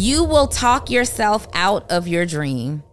You will talk yourself out of your dream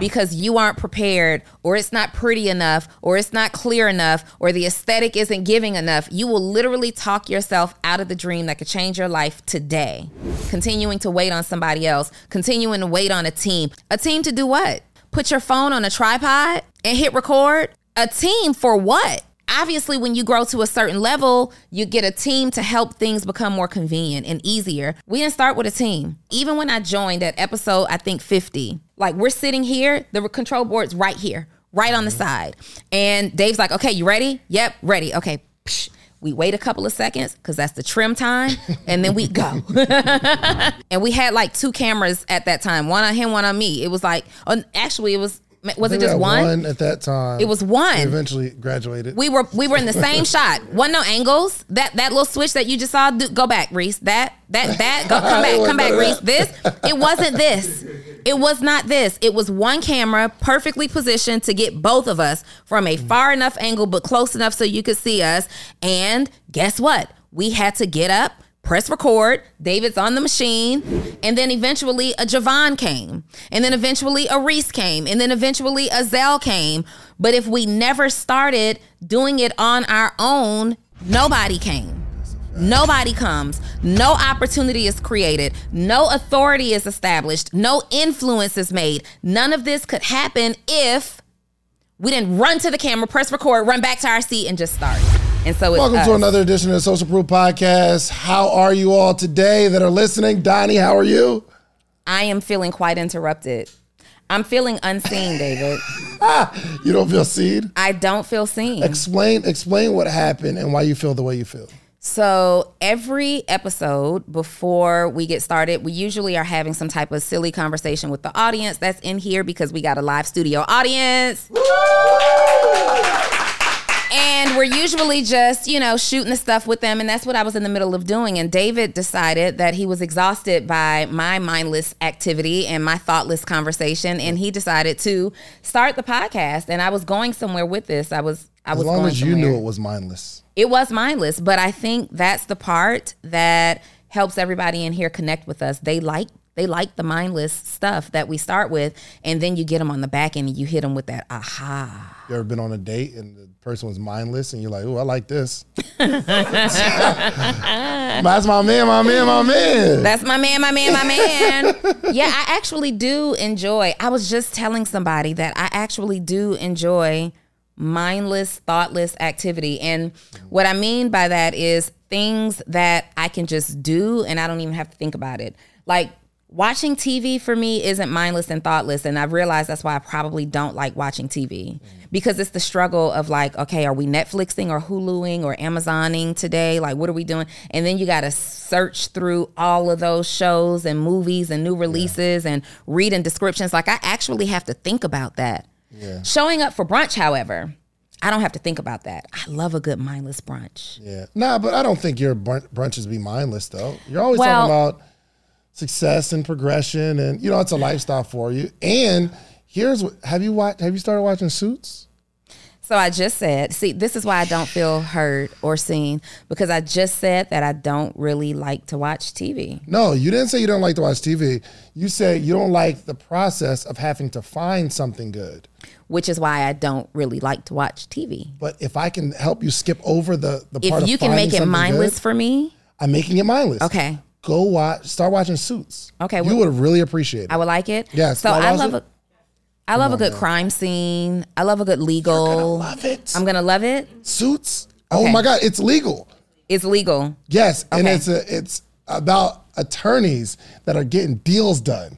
because you aren't prepared or it's not pretty enough or it's not clear enough or the aesthetic isn't giving enough, you will literally talk yourself out of the dream that could change your life today. Continuing to wait on somebody else, continuing to wait on a team. A team to do what? Put your phone on a tripod and hit record? A team for what? Obviously when you grow to a certain level you get a team to help things become more convenient and easier we didn't start with a team even when i joined at episode i think 50 like we're sitting here the control board's right here right on the mm-hmm. side and dave's like okay you ready yep ready okay Psh. We wait a couple of seconds because that's the trim time, and then we go. and we had like two cameras at that time, one on him, one on me. It was like, actually, it was was it just one? One at that time. It was one. We eventually graduated. We were we were in the same shot. One no angles. That that little switch that you just saw. Do, go back, Reese. That that that. Go, come back. Come back, Reese. This. It wasn't this. It was not this. It was one camera, perfectly positioned to get both of us from a far enough angle, but close enough so you could see us. And guess what? We had to get up press record. David's on the machine. And then eventually a Javon came. And then eventually a Reese came. And then eventually a Zell came. But if we never started doing it on our own, nobody came. Nobody comes. No opportunity is created. No authority is established. No influence is made. None of this could happen if we didn't run to the camera, press record, run back to our seat, and just start. And so, welcome us. to another edition of the Social Proof Podcast. How are you all today that are listening? Donni, how are you? I am feeling quite interrupted. I'm feeling unseen, David. you don't feel seen? I don't feel seen. Explain explain what happened and why you feel the way you feel. So every episode before we get started, we usually are having some type of silly conversation with the audience that's in here because we got a live studio audience. And we're usually just, you know, shooting the stuff with them. And that's what I was in the middle of doing. And David decided that he was exhausted by my mindless activity and my thoughtless conversation. And he decided to start the podcast. And I was going somewhere with this. I was, I was as long as you knew it was mindless. It was mindless. But I think that's the part that helps everybody in here connect with us. They like they like the mindless stuff that we start with, and then you get them on the back end and you hit them with that aha. You ever been on a date and the person was mindless and you're like, oh, I like this. That's my man, my man, my man. That's my man, my man, my man. yeah, I actually do enjoy. I was just telling somebody that I actually do enjoy mindless, thoughtless activity. And what I mean by that is things that I can just do and I don't even have to think about it. Like watching TV for me isn't mindless and thoughtless. And I've realized that's why I probably don't like watching TV mm. because it's the struggle of like, okay, are we Netflixing or Huluing or Amazoning today? Like, what are we doing? And then you got to search through all of those shows and movies and new releases yeah. and reading descriptions. Like, I actually have to think about that. Yeah. Showing up for brunch, however, I don't have to think about that. I love a good mindless brunch. Yeah. Nah, but I don't think your brunches be mindless though. You're always well, talking about success and progression, and you know it's a lifestyle for you. And here's what have you watched? Have you started watching Suits? So I just said, see, this is why I don't feel heard or seen because I just said that I don't really like to watch TV. No, you didn't say you don't like to watch TV. You said you don't like the process of having to find something good. Which is why I don't really like to watch TV. But if I can help you skip over the the if part you can make it mindless good, for me, I'm making it mindless. Okay go watch, start watching Suits. Okay, well, you would really appreciate it. I would like it. Yeah. So I love a, I love a good man. crime scene. I love a good legal. You're gonna love it. I'm gonna love it. Suits. Oh okay. Oh my god, it's legal. It's legal. Yes, okay. and it's a, it's about attorneys that are getting deals done.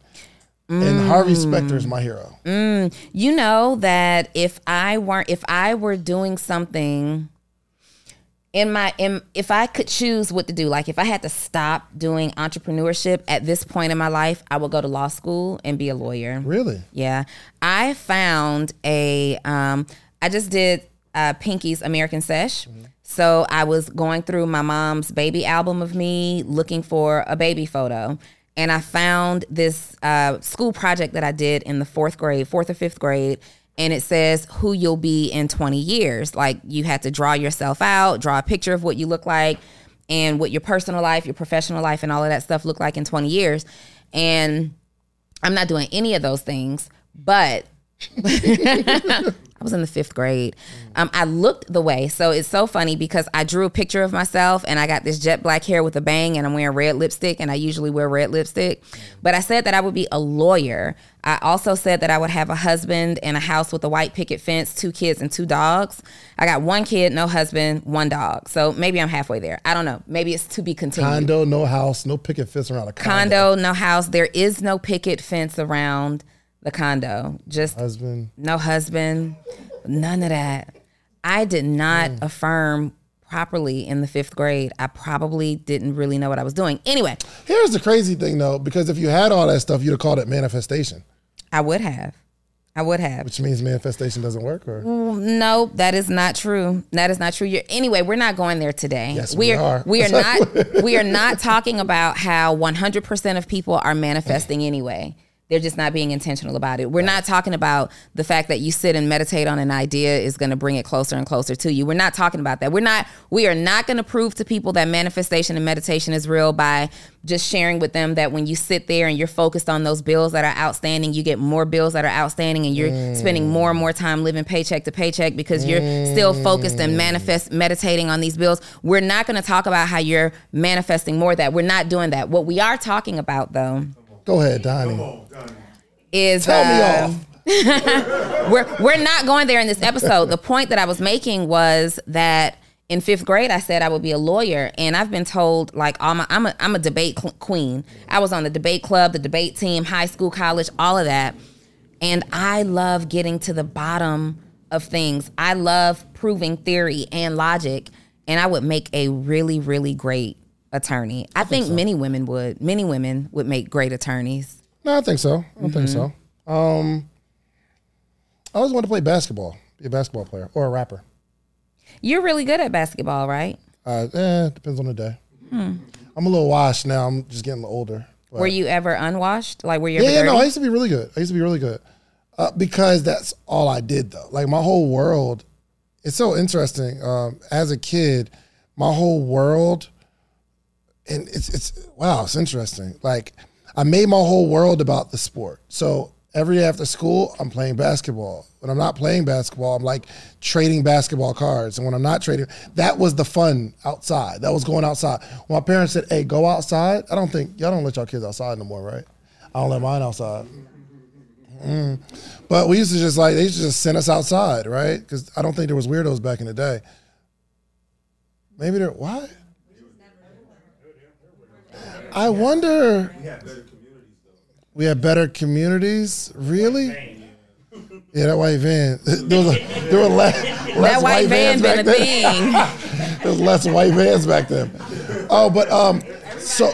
Mm. And Harvey Specter is my hero. Mm. You know that if I weren't, if I were doing something in my in, if I could choose what to do, like if I had to stop doing entrepreneurship at this point in my life, I would go to law school and be a lawyer. Really? Yeah. I found a um I just did uh Pinky's American Sesh. Mm-hmm. So I was going through my mom's baby album of me looking for a baby photo. And I found this uh, school project that I did in the fourth grade, fourth or fifth grade and it says who you'll be in 20 years. Like you had to draw yourself out, draw a picture of what you look like. and what your personal life, your professional life, and all of that stuff look like in 20 years. And I'm not doing any of those things, but I was in the fifth grade. Um, I looked the way. So it's so funny because I drew a picture of myself and I got this jet black hair with a bang and I'm wearing red lipstick and I usually wear red lipstick. But I said that I would be a lawyer. I also said that I would have a husband and a house with a white picket fence, two kids and two dogs. I got one kid, no husband, one dog. So maybe I'm halfway there. I don't know. Maybe it's to be continued. Condo, no house, no picket fence around a condo. Condo, no house. There is no picket fence around the condo. Just husband. No husband. None of that. I did not mm. affirm properly in the fifth grade. I probably didn't really know what I was doing. Anyway. Here's the crazy thing though, because if you had all that stuff, you'd have called it manifestation. I would have. I would have. Which means manifestation doesn't work, or no, that is not true. That is not true. You're, anyway, we're not going there today. Yes, we, we are. We are not. we are not talking about how 100 percent of people are manifesting anyway. They're just not being intentional about it. We're right. not talking about the fact that you sit and meditate on an idea is going to bring it closer and closer to you. We're not talking about that. We're not we are not going to prove to people that manifestation and meditation is real by just sharing with them that when you sit there and you're focused on those bills that are outstanding, you get more bills that are outstanding and you're mm. spending more and more time living paycheck to paycheck because you're mm. still focused and manifest meditating on these bills. We're not going to talk about how you're manifesting more that. We're not doing that. What we are talking about though Go ahead, Donni. On, Donni. Is tell uh, me off. we're we're not going there in this episode. The point that I was making was that in fifth grade, I said I would be a lawyer, and I've been told like all my, I'm a I'm a debate queen. I was on the debate club, the debate team, high school, college, all of that, and I love getting to the bottom of things. I love proving theory and logic, and I would make a really really great attorney. I, I think, think so. many women would. Many women would make great attorneys. No, I think so. I mm-hmm. think so. Um, I always wanted to play basketball, be a basketball player or a rapper. You're really good at basketball, right? Uh, eh, depends on the day. Hmm. I'm a little washed now. I'm just getting older. Were you ever unwashed? Like, were you? Yeah, yeah. No, I used to be really good. I used to be really good uh, because that's all I did though. Like my whole world. It's so interesting. Um, as a kid, my whole world and it's it's wow, it's interesting. Like I made my whole world about the sport. So every after school, I'm playing basketball. When I'm not playing basketball, I'm like trading basketball cards. And when I'm not trading, that was the fun outside. That was going outside. When my parents said, "Hey, go outside," I don't think y'all don't let y'all kids outside no more, right? I don't let mine outside. Mm. But we used to just like they used to just send us outside, right? Because I don't think there was weirdos back in the day. Maybe there. What? I wonder. We had better communities, though. We had better communities, really. Yeah, that white van. There was a, there were less, less that white, white van been a thing. there was less white vans back then. Oh, but um, so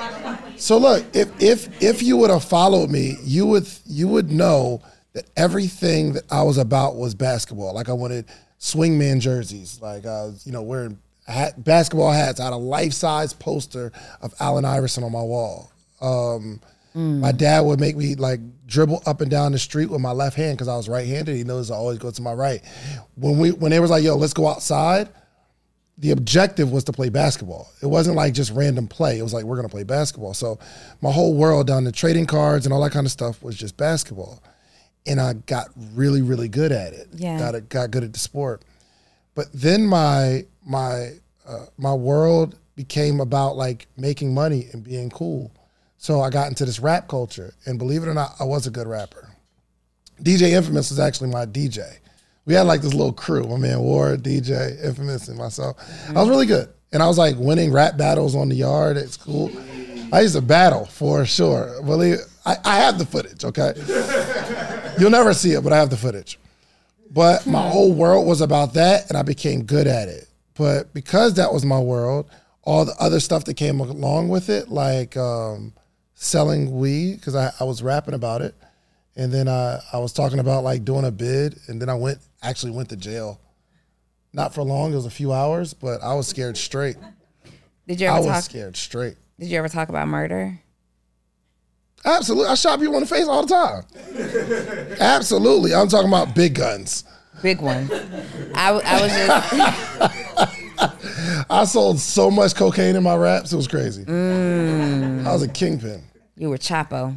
so look, if if if you would have followed me, you would you would know that everything that I was about was basketball. Like I wanted swingman jerseys. Like I was, you know, wearing hat, basketball hats. I had a life size poster of Allen Iverson on my wall. Um, mm. My dad would make me like dribble up and down the street with my left hand because I was right handed. He knows I always go to my right. When we when they was like, "Yo, let's go outside," the objective was to play basketball. It wasn't like just random play. It was like we're gonna play basketball. So my whole world down to trading cards and all that kind of stuff was just basketball, and I got really really good at it. Yeah, got got good at the sport. But then my my uh, my world became about like making money and being cool. So I got into this rap culture, and believe it or not, I was a good rapper. DJ Infamous was actually my DJ. We had like this little crew. My man Ward, DJ Infamous, and myself. I was really good, and I was like winning rap battles on the yard at school. I used to battle for sure. Believe I, I have the footage. Okay, you'll never see it, but I have the footage. But my hmm. whole world was about that, and I became good at it. But because that was my world, all the other stuff that came along with it, like um, selling weed, because I, I was rapping about it, and then I, I was talking about like doing a bid, and then I went actually went to jail. Not for long; it was a few hours, but I was scared straight. Did you ever I talk? was scared straight. Did you ever talk about murder? Absolutely. I shot people in the face all the time. Absolutely. I'm talking about big guns. Big one. I, I was just. I sold so much cocaine in my raps, it was crazy. Mm. I was a kingpin. You were Chapo.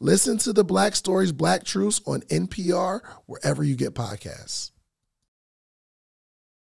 Listen to the Black Stories, Black Truths on NPR, wherever you get podcasts.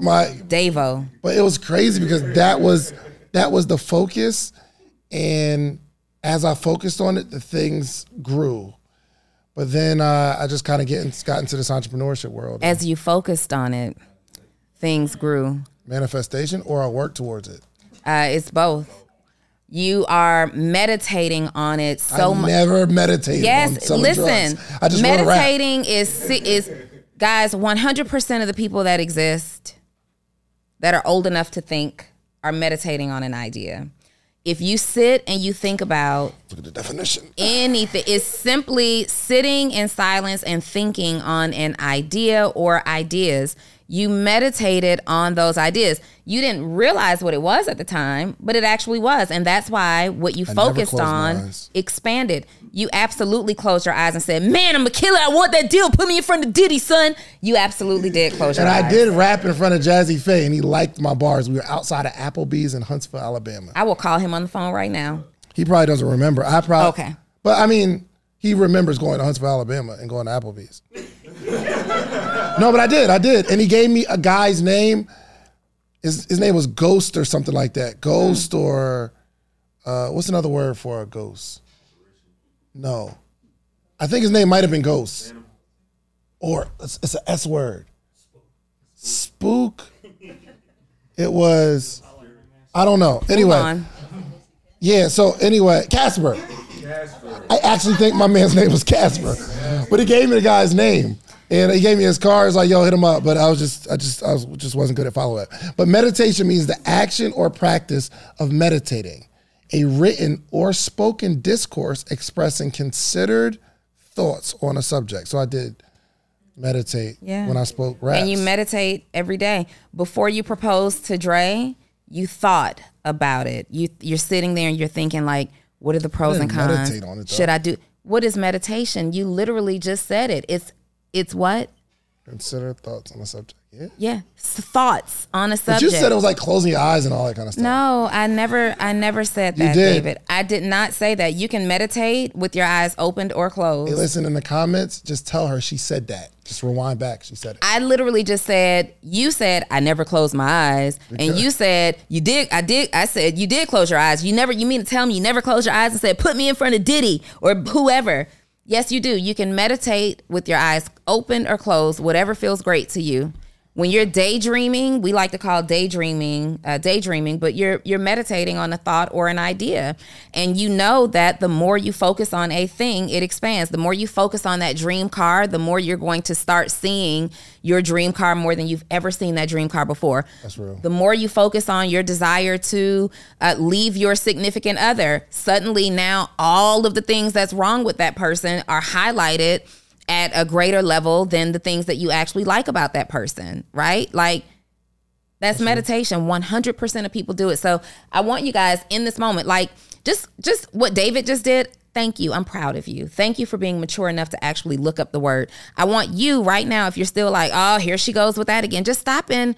my Davo. But it was crazy because that was that was the focus, and as I focused on it, the things grew. But then uh, I just kind of get got into this entrepreneurship world. As you focused on it, things grew. Manifestation, or I work towards it. Uh, it's both. You are meditating on it so much. Never meditated. Yes, listen. Drugs. I just meditating is is guys. One hundred percent of the people that exist that are old enough to think are meditating on an idea. If you sit and you think about look at the definition, anything, it's simply sitting in silence and thinking on an idea or ideas. You meditated on those ideas. You didn't realize what it was at the time, but it actually was. And that's why what you I focused on expanded. You absolutely closed your eyes and said, Man, I'm a killer. I want that deal. Put me in front of Diddy, son. You absolutely did close your and eyes. And I did rap in front of Jazze Pha, and he liked my bars. We were outside of Applebee's in Huntsville, Alabama. I will call him on the phone right now. He probably doesn't remember. I probably. Okay. But I mean, he remembers going to Huntsville, Alabama and going to Applebee's. no, but I did. I did. And he gave me a guy's name his, his name was Ghost or something like that. Ghost mm. or uh, what's another word for a ghost? No, I think his name might have been Ghost, or it's, it's an S word. Spook. It was. I don't know. Anyway. Yeah. So anyway, Casper. I actually think my man's name was Casper, but he gave me the guy's name. And he gave me his card. Like, "Yo, hit him up." But I was just, I just, I was just wasn't good at follow up. But meditation means the action or practice of meditating, a written or spoken discourse expressing considered thoughts on a subject. So I did meditate yeah. when I spoke raps. And you meditate every day. Before you proposed to Dre, you thought about it. You you're sitting there and you're thinking like, what are the pros and cons? It, Should I do? What is meditation? You literally just said it. It's it's what? Consider thoughts on the subject. Yeah. Yeah. thoughts on a subject. But you said it was like closing your eyes and all that kind of stuff. No, I never I never said that, David. I did not say that. You can meditate with your eyes opened or closed. Hey, listen in the comments, just tell her she said that. Just rewind back. She said it. I literally just said, you said I never closed my eyes. And you said you did I did I said you did close your eyes. You never you mean to tell me you never closed your eyes and said, put me in front of Diddy or whoever. Yes, you do. You can meditate with your eyes open or closed, whatever feels great to you when you're daydreaming, we like to call daydreaming uh, daydreaming, but you're you're meditating on a thought or an idea, and you know that the more you focus on a thing, it expands. The more you focus on that dream car, the more you're going to start seeing your dream car more than you've ever seen that dream car before. That's real. The more you focus on your desire to uh, leave your significant other, suddenly now all of the things that's wrong with that person are highlighted at a greater level than the things that you actually like about that person, right? Like that's meditation. 100% of people do it. So I want you guys in this moment, like just just what David just did. Thank you. I'm proud of you. Thank you for being mature enough to actually look up the word. I want you right now, if you're still like, oh, here she goes with that again, just stop and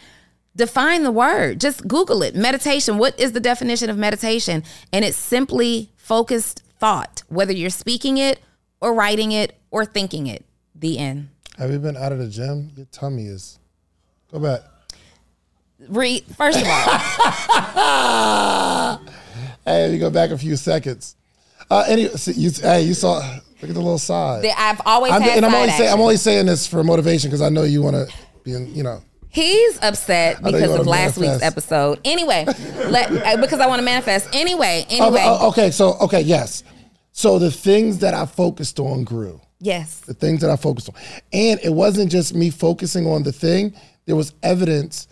define the word. Just Google it. Meditation. What is the definition of meditation? And it's simply focused thought, whether you're speaking it or writing it or thinking it. The end. Have you been out of the gym? Your tummy is. Go back. Read first of all. hey, you go back a few seconds. Uh, anyway, so you, hey, you saw. Look at the little side. I've always I'm, had and I'm only saying I'm only saying this for motivation because I know you want to be in. You know, He's upset because of last week's episode. Anyway, let, uh, because I want to manifest. Anyway, Oh, anyway. oh, okay. So okay, yes. So the things that I focused on grew. Yes. the things that I focused on. And it wasn't just me focusing on the thing, there was evidence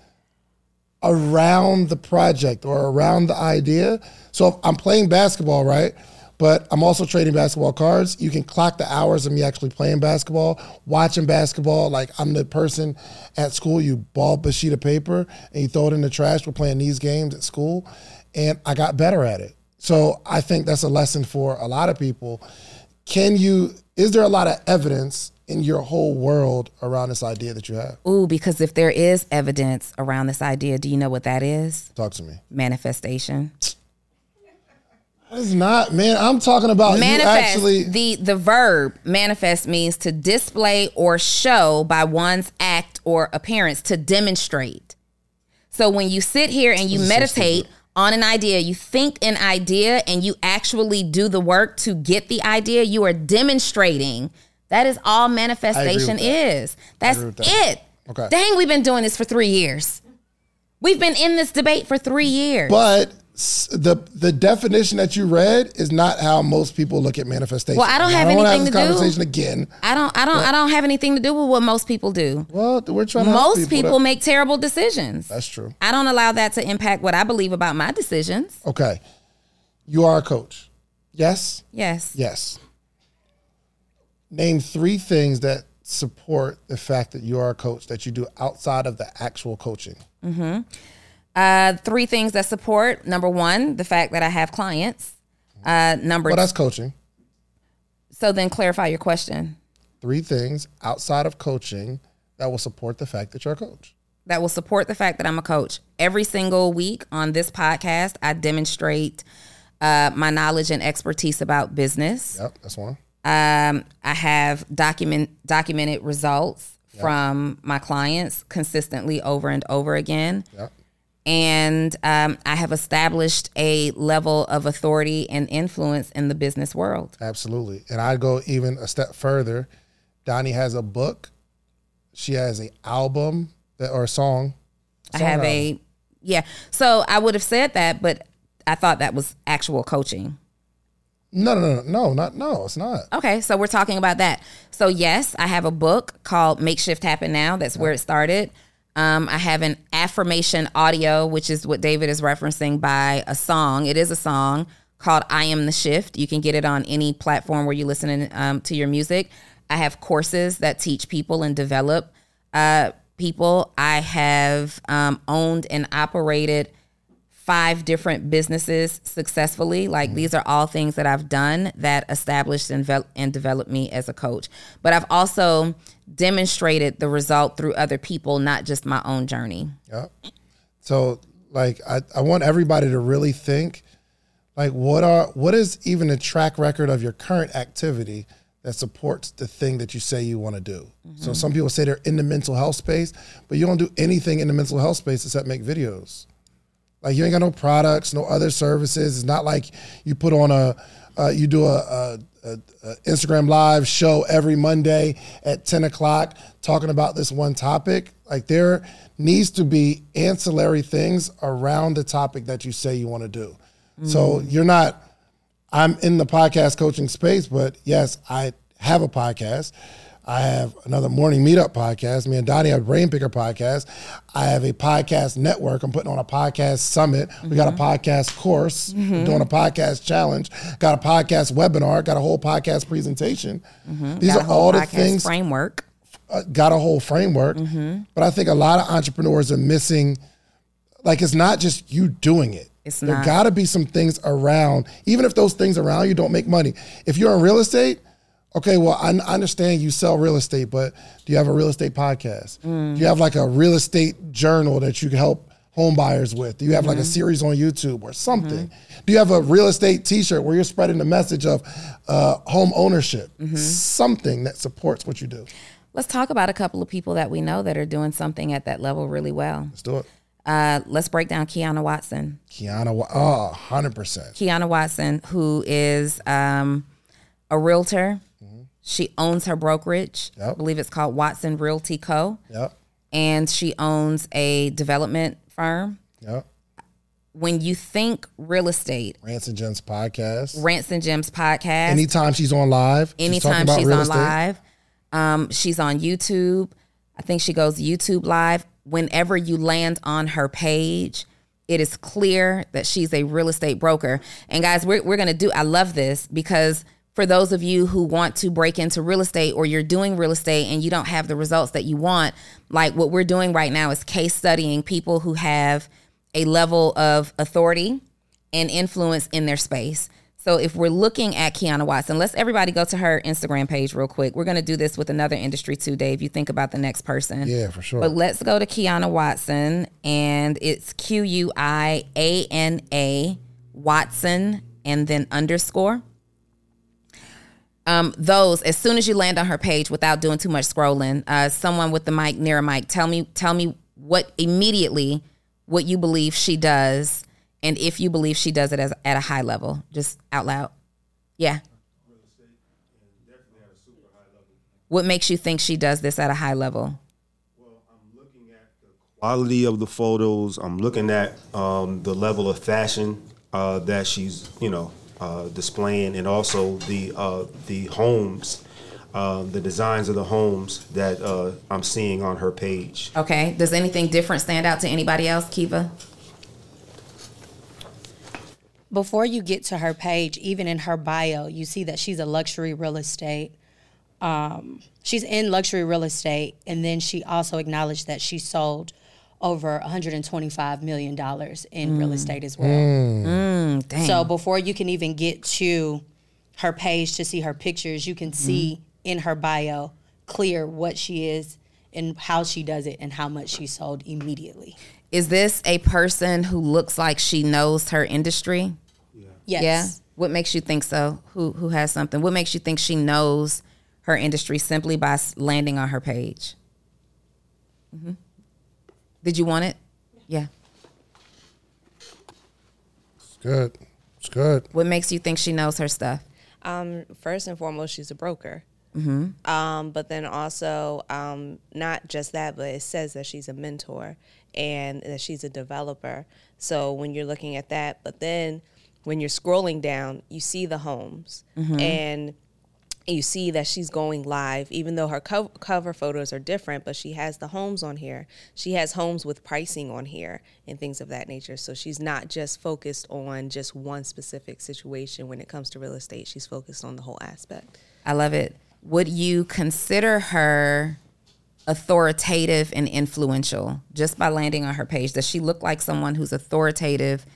around the project or around the idea. So I'm playing basketball, right? But I'm also trading basketball cards. You can clock the hours of me actually playing basketball, watching basketball. Like I'm the person at school, you ball up a sheet of paper and you throw it in the trash. We're playing these games at school. And I got better at it. So I think that's a lesson for a lot of people can you is there a lot of evidence in your whole world around this idea that you have Ooh, because if there is evidence around this idea, do you know what that is? talk to me Manifestation. it's not man i'm talking about manifest you actually the the verb manifest means to display or show by one's act or appearance to demonstrate so when you sit here and you so meditate stupid. On an idea you think an idea and you actually do the work to get the idea you are demonstrating that is all manifestation that. is that's that. it Okay. dang we've been doing this for three years we've been in this debate for three years but the the definition that you read is not how most people look at manifestation Well, I don't have don't anything to this do. conversation again I don't I don't I don't have anything to do with what most people do. well we're trying Most people that- make terrible decisions. that's true I don't allow that to impact what I believe about my decisions. okay you are a coach yes Yes. yes name three things that support the fact that you are a coach that you do outside of the actual coaching mm-hmm. Uh, three things that support. Number one, the fact that I have clients. Uh, number well that's coaching so then clarify your question. three things outside of coaching that will support the fact that you're a coach. that will support the fact that I'm a coach. Every single week on this podcast, I demonstrate uh, my knowledge and expertise about business. Yep, that's one. Um, I have document documented results from my clients consistently over and over again. Yep. And um, I have established a level of authority and influence in the business world. Absolutely. And I'd go even a step further. Donni has a book. She has an album that, or a song. I have album. a, yeah. So I would have said that, but I thought that was actual coaching. No, no, no, no, no, not no. It's not. Okay, so we're talking about that. So yes, I have a book called Makeshift Happen Now. That's where it started. Um, I have an affirmation audio, which is what David is referencing by a song. It is a song called "I Am the Shift." You can get it on any platform where you're listening um, to your music. I have courses that teach people and develop uh, people. I have um, owned and operated five different businesses successfully. Like these are all things that I've done that established and, vel- and developed me as a coach. But I've also demonstrated the result through other people, not just my own journey. Yep. So like I, I want everybody to really think like what are what is even a track record of your current activity that supports the thing that you say you want to do. So mm-hmm. some people say they're in the mental health space, but you don't do anything in the mental health space except make videos. Like you ain't got no products, no other services. It's not like you put on a, uh, you do a, a, a, a, Instagram live show every Monday at 10 o'clock talking about this one topic. Like there needs to be ancillary things around the topic that you say you want to do. Mm. So you're not, I'm in the podcast coaching space, but yes, I have a podcast. I have another morning meetup podcast. Me and Donni have a Brain Picker podcast. I have a podcast network. I'm putting on a podcast summit. Mm-hmm. We got a mm-hmm. podcast course. Mm-hmm. doing a podcast challenge. Got a podcast webinar. Got a whole podcast presentation. Mm-hmm. These got are all the things. Framework. Uh, got a whole framework. Mm-hmm. But I think a lot of entrepreneurs are missing. Like it's not just you doing it. It's there got to be some things around, even if those things around you don't make money. If you're in real estate, Okay, well, I, understand you sell real estate, but do you have a real estate podcast? Mm. Do you have like a real estate journal that you can help home buyers with? Do you have mm-hmm. like a mm-hmm. series on YouTube or something? Mm-hmm. Do you have a real estate T-shirt where you're spreading the message of uh, home ownership? Mm-hmm. Something that supports what you do. Let's talk about a couple of people that we know that are doing something at that level really well. Let's do it. Uh, let's break down Quiana Watson. Quiana, oh, 100%. Quiana Watson, who is um, a realtor she owns her brokerage. Yep. I believe it's called Watson Realty Co. Yep. And she owns a development firm. Yep. When you think real estate, Rants and Gems podcast, Rants and Gems podcast. Anytime she's on live, anytime she's, she's on estate. live, um, she's on YouTube. I think she goes YouTube live. Whenever you land on her page, it is clear that she's a real estate broker. And guys, we're, we're going to do, I love this because for those of you who want to break into real estate or you're doing real estate and you don't have the results that you want, like what we're doing right now is case studying people who have a level of authority and influence in their space. So if we're looking at Quiana Watson, let's everybody go to her Instagram page real quick. We're going to do this with another industry too, Dave. You think about the next person. Yeah, for sure. But let's go to Quiana Watson, and it's Q U I A N A Watson, and then underscore um, those as soon as you land on her page without doing too much scrolling uh, someone with the mic near a mic tell me tell me what immediately what you believe she does and if you believe she does it as at a high level just out loud. Yeah. What makes you think she does this at a high level? Well i'm looking at the quality of the photos. I'm looking at um, the level of fashion uh, that she's you know uh, displaying, and also the uh, the homes, uh, the designs of the homes that uh, I'm seeing on her page. Okay. Does anything different stand out to anybody else, Kiva? Before you get to her page, even in her bio, you see that she's a luxury real estate. Um, she's in luxury real estate, and then she also acknowledged that she sold over 125 million dollars in mm. real estate as well. Mm. Mm, so before you can even get to her page to see her pictures, you can mm-hmm. see in her bio clear what she is and how she does it and how much she sold immediately. Is this a person who looks like she knows her industry? Yeah. Yes. Yeah. What makes you think so? Who who has something? What makes you think she knows her industry simply by landing on her page? Mm-hmm. Did you want it? Yeah. It's good. It's good. What makes you think she knows her stuff? Um, first and foremost, she's a broker. Mm-hmm. Um, but then also, um, not just that, but it says that she's a mentor and that she's a developer. So when you're looking at that, but then when you're scrolling down, you see the homes mm-hmm. and you see that she's going live, even though her co- cover photos are different, but she has the homes on here. She has homes with pricing on here and things of that nature. So she's not just focused on just one specific situation when it comes to real estate. She's focused on the whole aspect. I love it. Would you consider her authoritative and influential just by landing on her page? Does she look like someone who's authoritative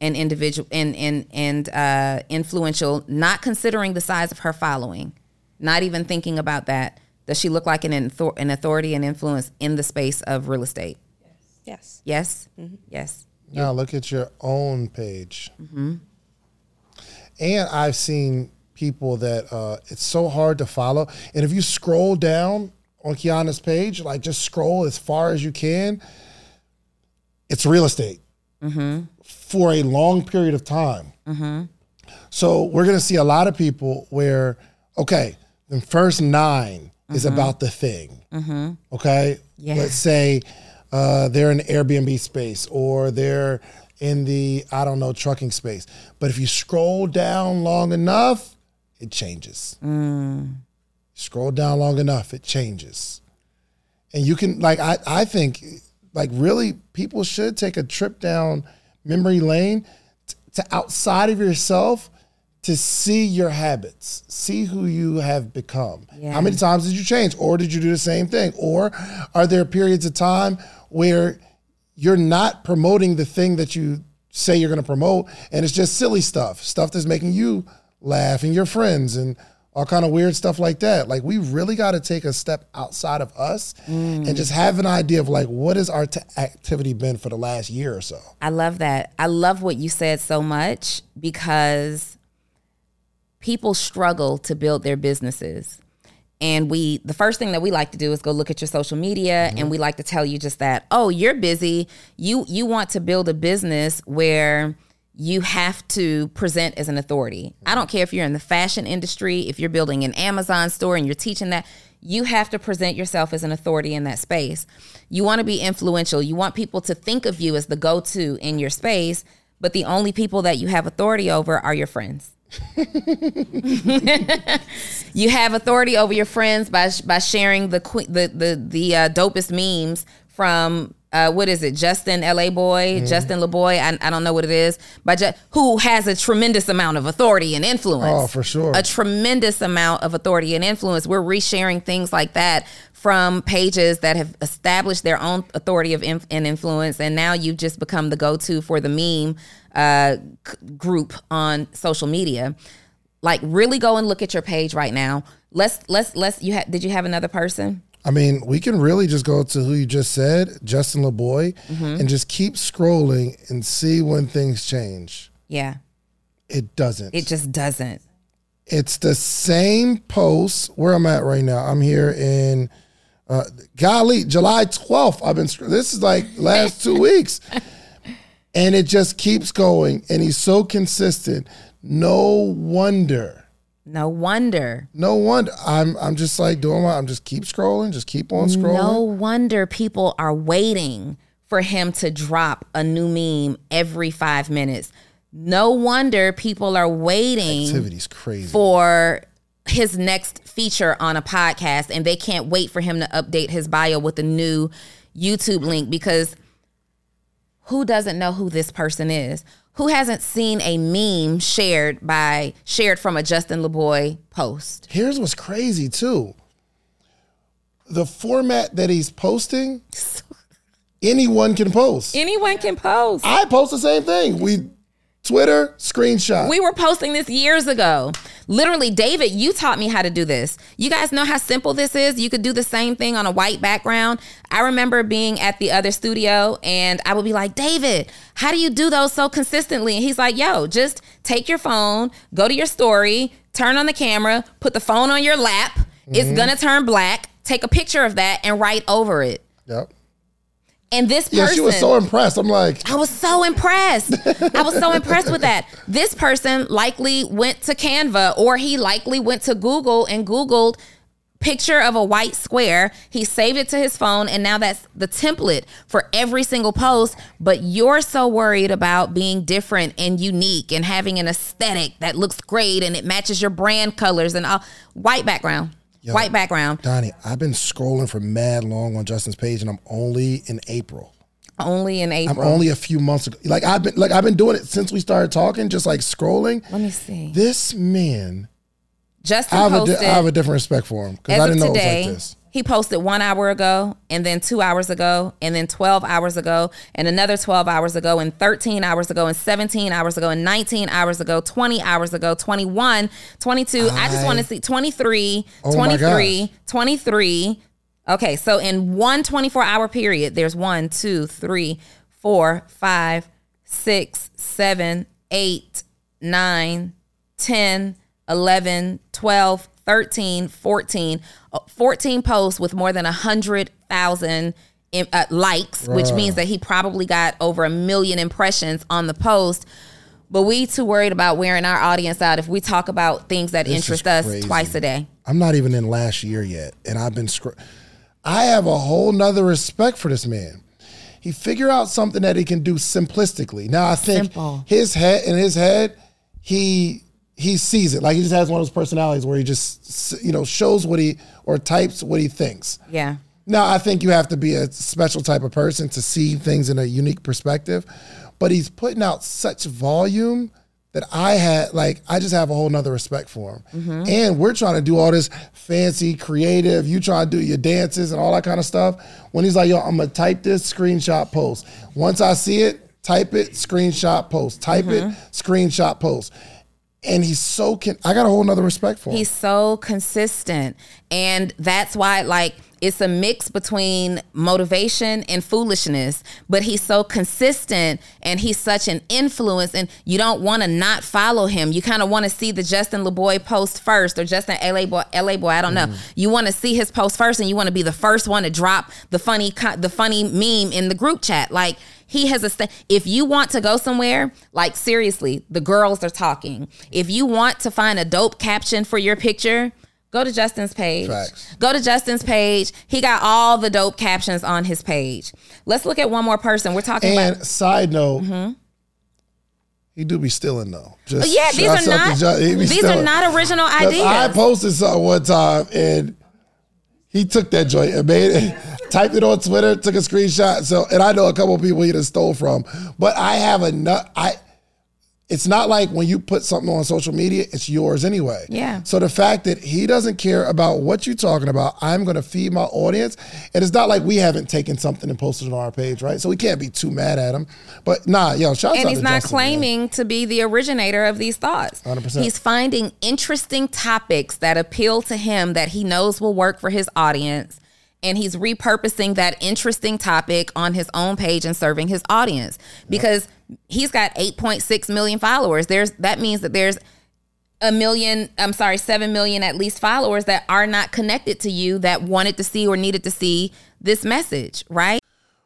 and individual and and and uh, influential, not considering the size of her following, not even thinking about that. Does she look like an an authority and influence in the space of real estate? Yes. Yes. Mm-hmm. Yes. Now look at your own page. Mm-hmm. And I've seen people that uh, it's so hard to follow. And if you scroll down on Quiana's page, like just scroll as far as you can, it's real estate. For a long period of time. So we're going to see a lot of people where, okay, the first 9 is mm-hmm. about the thing. Mm-hmm. Okay, Yeah. let's say uh, they're in Airbnb space or they're in the I don't know trucking space. But if you scroll down long enough, it changes. Mm. Scroll down long enough, it changes. And you can like I I think like really people should take a trip down memory lane t- to outside of yourself to see your habits, see who you have become. Yeah. How many times did you change or did you do the same thing? Or are there periods of time where you're not promoting the thing that you say you're going to promote and it's just silly stuff, stuff that's making you laugh and your friends and all kind of weird stuff like that. Like we really got to take a step outside of us and mm. just have an idea of like what has our t- activity been for the last year or so. I love that. I love what you said so much because people struggle to build their businesses. And we, the first thing that we like to do is go look at your social media, mm-hmm. and we like to tell you just that. Oh, you're busy. You you want to build a business where you have to present as an authority. I don't care if you're in the fashion industry, if you're building an Amazon store and you're teaching that, you have to present yourself as an authority in that space. You want to be influential. You want people to think of you as the go to in your space, but the only people that you have authority over are your friends. you have authority over your friends by by sharing the the the the uh, dopest memes from uh, what is it? Justin Laboy, Justin Laboy. I, I don't know what it is, but ju- who has a tremendous amount of authority and influence. Oh, for sure. A tremendous amount of authority and influence. We're resharing things like that from pages that have established their own authority of inf- and influence, and now you've just become the go-to for the meme uh, c- group on social media. Like, really go and look at your page right now. Let's let's let's. You ha- did you have another person? I mean, we can really just go to who you just said, Justin Laboy, and just keep scrolling and see when things change. Yeah, It doesn't. it just doesn't. it's the same post where I'm at right now. I'm here in uh, golly, July 12th. I've been this is like last two weeks. And it just keeps going and he's so consistent. No wonder. No wonder. No wonder. I'm I'm just like doing my I'm just keep scrolling, just keep on scrolling. No wonder people are waiting for him to drop a new meme every five minutes. No wonder people are waiting Activity's crazy. for his next feature on a podcast and they can't wait for him to update his bio with a new YouTube link because who doesn't know who this person is? Who hasn't seen a meme shared by shared from a Justin Laboy post? Here's what's crazy too. The format that he's posting, anyone can post. Anyone can post. I post the same thing. We Twitter screenshot. We were posting this years ago. Literally, David, you taught me how to do this. You guys know how simple this is? You could do the same thing on a white background. I remember being at the other studio and I would be like, David, how do you do those so consistently? And he's like, yo, just take your phone, go to your story, turn on the camera, put the phone on your lap. It's mm-hmm. gonna turn black. Take a picture of that and write over it. yep. And this person Yeah, she was so impressed. I'm like, I was so impressed. I was so impressed with that. This person likely went to Canva or he likely went to Google and Googled picture of a white square. He saved it to his phone and now that's the template for every single post. But you're so worried about being different and unique and having an aesthetic that looks great and it matches your brand colors and all white background. White background. Donni, I've been scrolling for mad long on Justin's page, and I'm only in April. Only in April. I'm only a few months ago. Like I've been, like I've been doing it since we started talking, just like scrolling. Let me see. This man, Justin I have, a di- I have a different respect for him because I didn't know today, it was like this. He posted one hour ago, and then two hours ago, and then 12 hours ago, and another 12 hours ago, and 13 hours ago, and 17 hours ago, and 19 hours ago, 20 hours ago, 21, 22. I, just want to see 23, Oh 23, 23. Okay, so in one 24 hour period, there's one, two, three, four, five, six, seven, eight, nine, 10, 11, 12, 13, 14, uh, 14 posts with more than 100,000 uh, likes, which means that he probably got over a million impressions on the post. But we too worried about wearing our audience out if we talk about things that This interest us twice a day. I'm not even in last year yet, and I've been. Scr- I have a whole nother respect for this man. He figure out something that he can do simplistically. Now I think Simple. his head in his head, he he sees it like he just has one of those personalities where he just you know shows what he or types what he thinks. Yeah. Now, I think you have to be a special type of person to see things in a unique perspective, but he's putting out such volume that I had, like, I just have a whole nother respect for him. Mm-hmm. And we're trying to do all this fancy, creative, you trying to do your dances and all that kind of stuff. When he's like, yo, I'm gonna type this screenshot post. Once I see it, type it, screenshot post. Type it, mm-hmm. screenshot post. And he's so, can- I got a whole nother respect for him. He's so consistent. And that's why, like, it's a mix between motivation and foolishness, but he's so consistent and he's such an influence. And you don't want to not follow him. You kind of want to see the Justin Laboy post first or Justin LA Boy, LA Boy, I don't know. Mm. You want to see his post first and you want to be the first one to drop the funny, co- the funny meme in the group chat. Like, he has a st- if you want to go somewhere like seriously the girls are talking. If you want to find a dope caption for your picture go to justin's page. Facts. go to justin's page. He got all the dope captions on his page. Let's look at one more person. We're talking And about side note, mm-hmm. he do be stealing though. Just yeah these are not Ju- he be these are not original ideas I posted something one time and he took that joint and made it, typed it on Twitter, took a screenshot. So, and I know a couple of people he done stole from, but I have a nut. I. It's not like when you put something on social media, it's yours anyway. Yeah. So the fact that he doesn't care about what you're talking about, I'm going to feed my audience, and it's not like we haven't taken something and posted it on our page, right? So we can't be too mad at him. But nah, yo, shout and he's not Justin, man. claiming to be the originator of these thoughts. 100%. He's finding interesting topics that appeal to him that he knows will work for his audience. And he's repurposing that interesting topic on his own page and serving his audience because he's got 8.6 million followers. There's that means that there's a million, I'm sorry, 7 million at least followers that are not connected to you that wanted to see or needed to see this message, right?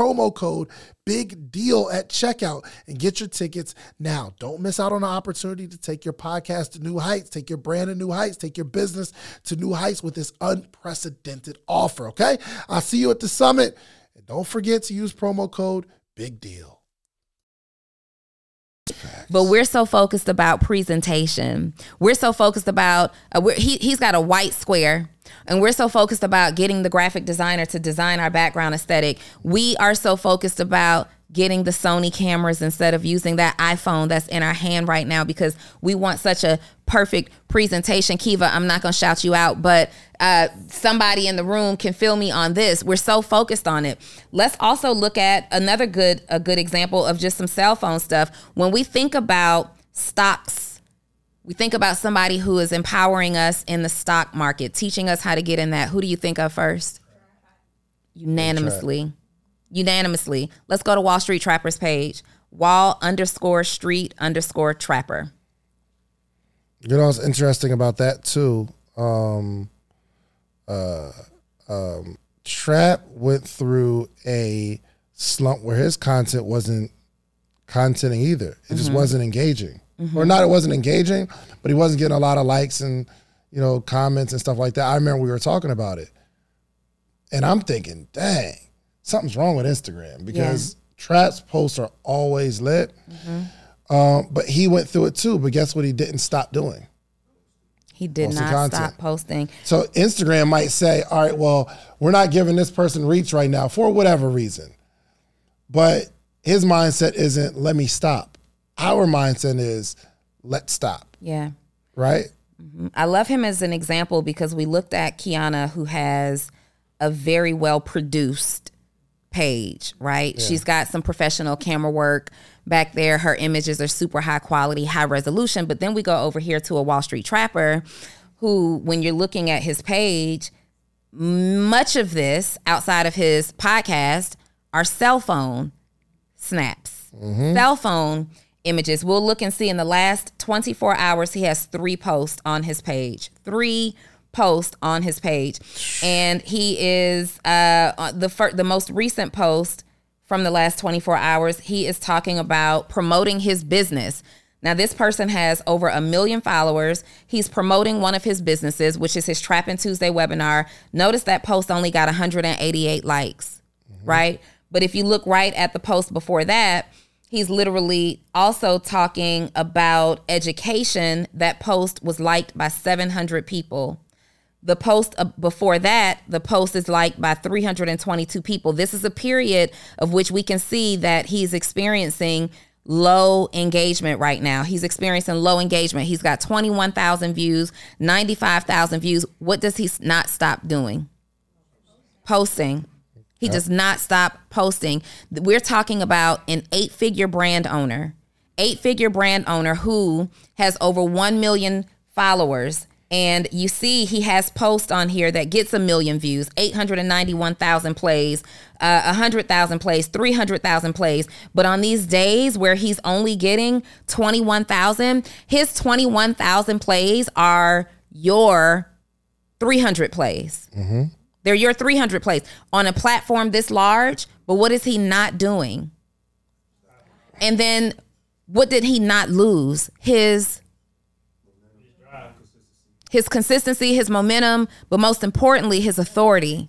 promo code big deal at checkout and get your tickets now. Don't miss out on the opportunity to take your podcast to new heights, take your brand to new heights, take your business to new heights with this unprecedented offer, okay? I'll see you at the summit. And don't forget to use promo code big deal. But we're so focused about presentation. We're so focused about uh, he he's got a white square and we're so focused about getting the graphic designer to design our background aesthetic. We are so focused about getting the Sony cameras instead of using that iPhone that's in our hand right now because we want such a perfect presentation. Kiva, I'm not going to shout you out, but uh, somebody in the room can fill me on this. We're so focused on it. Let's also look at another good a good example of just some cell phone stuff. When we think about stocks, we think about somebody who is empowering us in the stock market, teaching us how to get in that. Who do you think of first? Unanimously unanimously. Let's go to Wall Street Trapper's page. Wall underscore street underscore trapper. You know what's interesting about that too? Um, uh, um, Trap went through a slump where his content wasn't contenting either. It mm-hmm. just wasn't engaging, mm-hmm. or not. It wasn't engaging, but he wasn't getting a lot of likes and you know comments and stuff like that. I remember we were talking about it, and I'm thinking, dang something's wrong with Instagram because yeah. Trap's posts are always lit. Mm-hmm. Um, but he went through it too. But guess what? He didn't stop doing. He did not content. stop posting. So Instagram might say, "All right, well, we're not giving this person reach right now for whatever reason," but his mindset isn't "Let me stop." Our mindset is "Let's stop." Yeah. Right. Mm-hmm. I love him as an example because we looked at Quiana, who has a very well produced page, right? Yeah. She's got some professional camera work back there. Her images are super high quality, high resolution. But then we go over here to a Wall Street Trapper who, when you're looking at his page, much of this outside of his podcast are cell phone snaps, mm-hmm. cell phone images. We'll look and see in the last 24 hours, he has three posts on his page. Three posts on his page, and he is uh, the fir- the most recent post from the last 24 hours. He is talking about promoting his business. Now, this person has over a million followers. He's promoting one of his businesses, which is his Trapping Tuesday webinar. Notice that post only got 188 likes, mm-hmm. right? But if you look right at the post before that, he's literally also talking about education. That post was liked by 700 people. The post uh, before that, the post is liked by 322 people. This is a period of which we can see that he's experiencing low engagement right now. He's experiencing low engagement. He's got 21,000 views, 95,000 views. What does he not stop doing? Posting. He yep. does not stop posting. We're talking about an eight figure brand owner, eight figure brand owner who has over 1 million followers and you see he has posts on here that gets a million views 891000 plays uh, 100000 plays 300000 plays but on these days where he's only getting 21000 his 21000 plays are your 300 plays mm-hmm. They're your 300 plays on a platform this large but what is he not doing and then what did he not lose his his consistency, his momentum, but most importantly, his authority.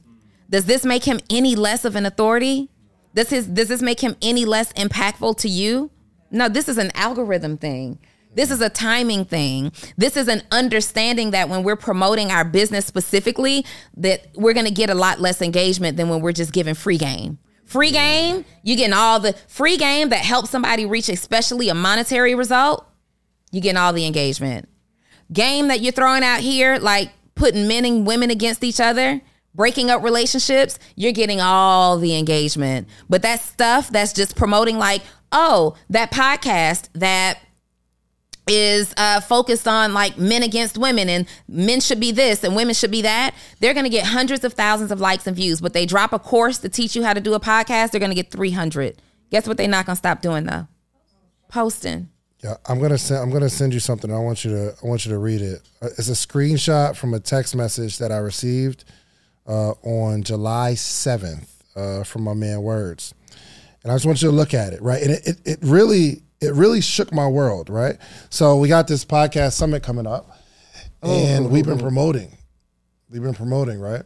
Does this make him any less of an authority? Does his does this make him any less impactful to you? No, this is an algorithm thing. This is a timing thing. This is an understanding that when we're promoting our business specifically, that we're going to get a lot less engagement than when we're just giving free game. Free game, you getting all the free game that helps somebody reach especially a monetary result, you getting all the engagement. Game that you're throwing out here like putting men and women against each other, breaking up relationships, you're getting all the engagement. But that stuff that's just promoting like, oh, that podcast that is uh, focused on like men against women and men should be this and women should be that, they're going to get hundreds of thousands of likes and views. But they drop a course to teach you how to do a podcast, they're going to get 300. Guess what they're not going to stop doing though? Posting. Yeah, I'm gonna send. I'm gonna send you something. I want you to. I want you to read it. Uh, It's a screenshot from a text message that I received uh, on July 7th uh, from my man Words, and I just want you to look at it. Right, and it, it, it really it really shook my world. Right, so we got this podcast summit coming up, and we've been promoting. We've been promoting, right?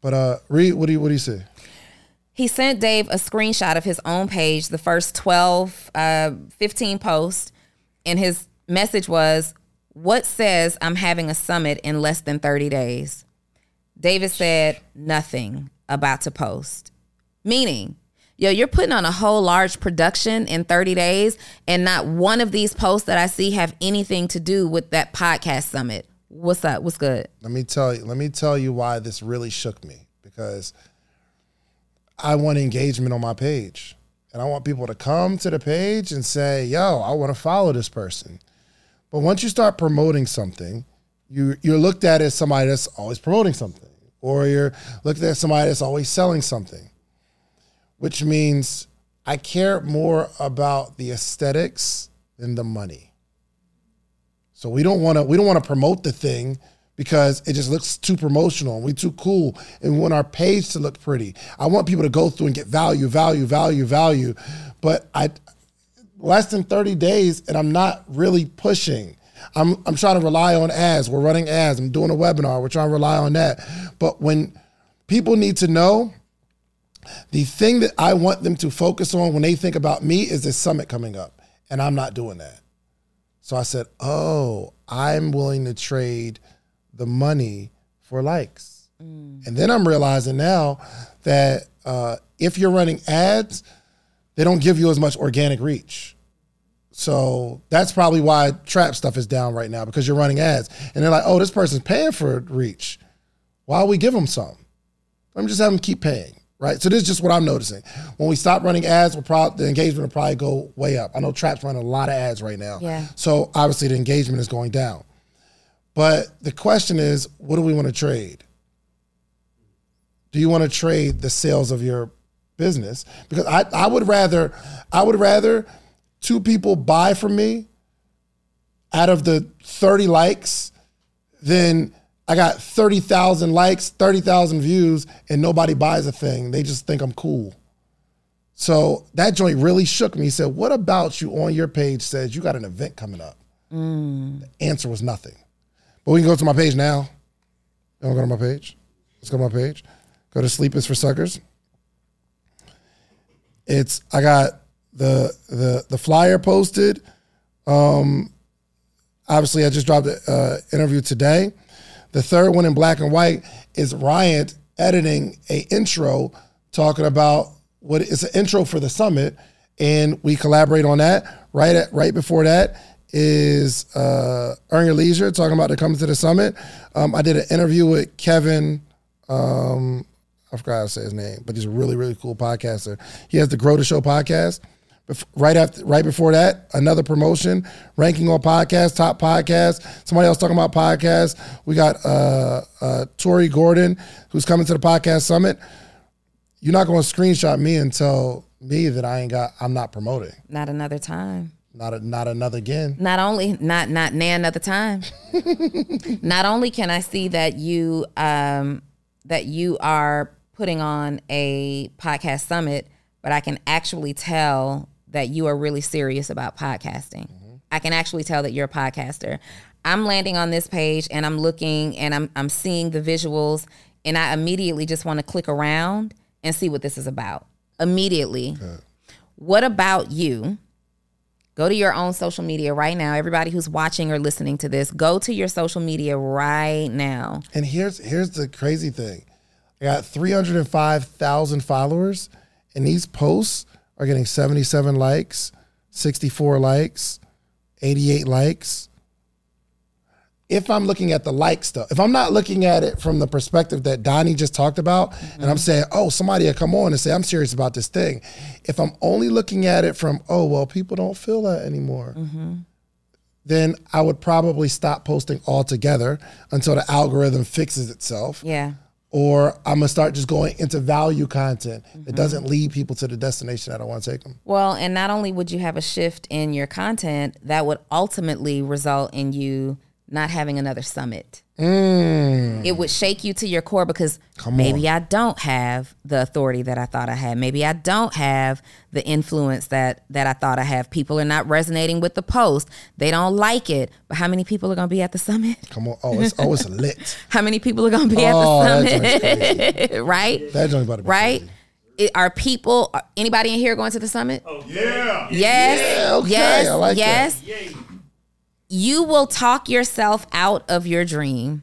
But uh, read. What do you What do you say? He sent Dave a screenshot of his own page, the first 12, uh, 15 posts, and his message was, What says I'm having a summit in less than 30 days? David said, Nothing about to post. Meaning, yo, you're putting on a whole large production in 30 days, and not one of these posts that I see have anything to do with that podcast summit. What's up? What's good? Let me tell you. Let me tell you why this really shook me because I want engagement on my page, and I want people to come to the page and say, "Yo, I want to follow this person." But once you start promoting something, you you're looked at as somebody that's always promoting something, or you're looked at as somebody that's always selling something, which means I care more about the aesthetics than the money. So we don't want to we don't want to promote the thing because it just looks too promotional and we too cool and we want our page to look pretty. I want people to go through and get value, value, value, value. But I less than 30 days and I'm not really pushing. I'm I'm trying to rely on ads. We're running ads. I'm doing a webinar. We're trying to rely on that. But when people need to know the thing that I want them to focus on when they think about me is this summit coming up. And I'm not doing that. So I said, "Oh, I'm willing to trade the money for likes." And then I'm realizing now that uh, if you're running ads, they don't give you as much organic reach. So that's probably why trap stuff is down right now because you're running ads, and they're like, "Oh, this person's paying for reach. Why don't we give them some? Let me just have them keep paying." Right. So this is just what I'm noticing. When we stop running ads, we'll probably the engagement will probably go way up. I know Trap's running a lot of ads right now. Yeah. So obviously the engagement is going down. But the question is, what do we want to trade? Do you want to trade the sales of your business? Because I, I would rather I would rather two people buy from me out of the 30 likes than I got 30,000 likes, 30,000 views, and nobody buys a thing. They just think I'm cool. So that joint really shook me. He said, What about you on your page says you got an event coming up? The answer was nothing. But we can go to my page now. You want to go to my page? Let's go to my page. Go to Sleep is for Suckers. It's I got the the the flyer posted. Um, obviously, I just dropped an uh, interview today. The third one in black and white is Ryan editing a intro talking about what it's an intro for the summit, and we collaborate on that. Right at right before that is uh, Earn Your Leisure talking about the coming to the summit. Um, I did an interview with Kevin. Um, I forgot how to say his name, but he's a really really cool podcaster. He has the Grow the Show podcast. Right after, right before that, another promotion, ranking on podcasts, top podcasts. Somebody else talking about podcasts. We got uh, uh, Tori Gordon, who's coming to the podcast summit. You're not going to screenshot me and tell me that I ain't got. I'm not promoting. Not another time. Not a, not another again. Not only not not now another time. not only can I see that you um that you are putting on a podcast summit, but I can actually tell that you are really serious about podcasting. I can actually tell that you're a podcaster. I'm landing on this page and I'm looking and I'm I'm seeing the visuals and I immediately just want to click around and see what this is about. Immediately. What about you Go to your own social media right now. Everybody who's watching or listening to this, go to your social media right now. And here's here's the crazy thing. I got 305,000 followers and these posts are getting 77 likes, 64 likes, 88 likes. If I'm looking at the like stuff, if I'm not looking at it from the perspective that Donni just talked about, mm-hmm. and I'm saying, oh, somebody will come on and say, I'm serious about this thing. If I'm only looking at it from, oh, well, people don't feel that anymore, mm-hmm. then I would probably stop posting altogether until the algorithm fixes itself. Yeah or I'm gonna start just going into value content mm-hmm. that doesn't lead people to the destination that I want to take them. Well, and not only would you have a shift in your content, that would ultimately result in you not having another summit. Mm. It would shake you to your core because Come maybe on. I don't have the authority that I thought I had. Maybe I don't have the influence that that I thought I have. People are not resonating with the post. They don't like it. But how many people are going to be at the summit? Come on. Oh, it's oh, it's lit. how many people are going to be oh, at the summit? right? That joint about to be right. Crazy. It, are people anybody in here going to the summit? Oh yeah. Yes. Yeah, okay. Yes. Like it. yes. That you will talk yourself out of your dream.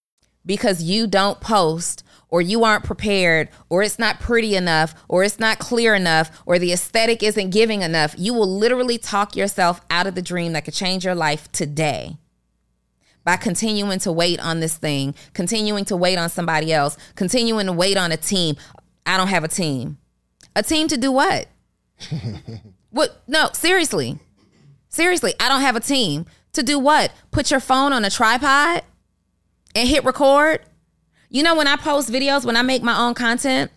because you don't post or you aren't prepared or it's not pretty enough or it's not clear enough or the aesthetic isn't giving enough, you will literally talk yourself out of the dream that could change your life today by continuing to wait on this thing, continuing to wait on somebody else, continuing to wait on a team. I don't have a team. A team to do what? what? No, seriously. Seriously, I don't have a team. To do what? Put your phone on a tripod? And hit record. You know, when I post videos, when I make my own content,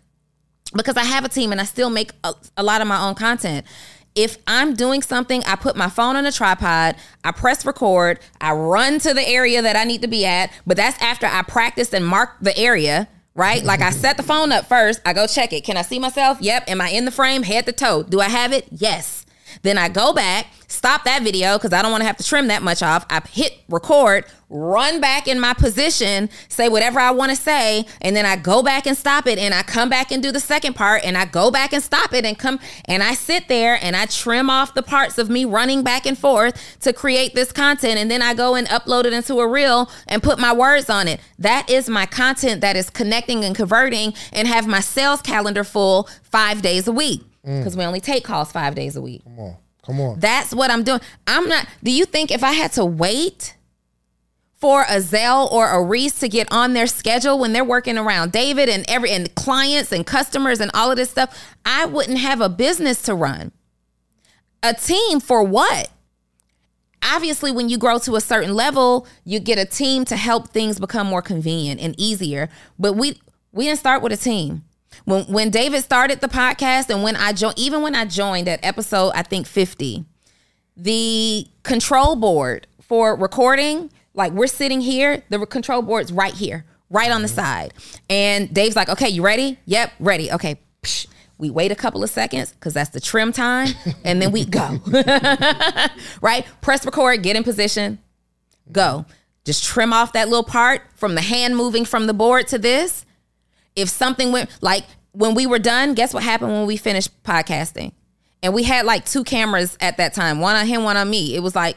because I have a team and I still make a, a lot of my own content. If I'm doing something, I put my phone on a tripod, I press record, I run to the area that I need to be at, but that's after I practice and mark the area right? Like I set the phone up first. I go check it. Can I see myself? Yep. Am I in the frame head to toe? Do I have it? Yes. Then I go back, stop that video because I don't want to have to trim that much off. I hit record, run back in my position, say whatever I want to say, and then I go back and stop it. And I come back and do the second part, and I go back and stop it and come and I sit there and I trim off the parts of me running back and forth to create this content. And then I go and upload it into a reel and put my words on it. That is my content that is connecting and converting and have my sales calendar full five days a week because mm. we only take calls five days a week. Come on. Come on. That's what I'm doing. I'm not. Do you think if I had to wait for a Zell or a Reese to get on their schedule when they're working around David and every and clients and customers and all of this stuff, I wouldn't have a business to run. A team for what? Obviously, when you grow to a certain level, you get a team to help things become more convenient and easier. But we we didn't start with a team. When when David started the podcast and when I joined, even when I joined at episode I think 50, the control board for recording, like we're sitting here, the control board's right here, right on the mm-hmm. side. And Dave's like, "Okay, you ready? Yep, ready. Okay." Psh, we wait a couple of seconds because that's the trim time, and then we go. right? Press record, get in position, go. Just trim off that little part from the hand moving from the board to this if something went like when we were done, guess what happened when we finished podcasting? And we had like two cameras at that time, one on him, one on me. It was like,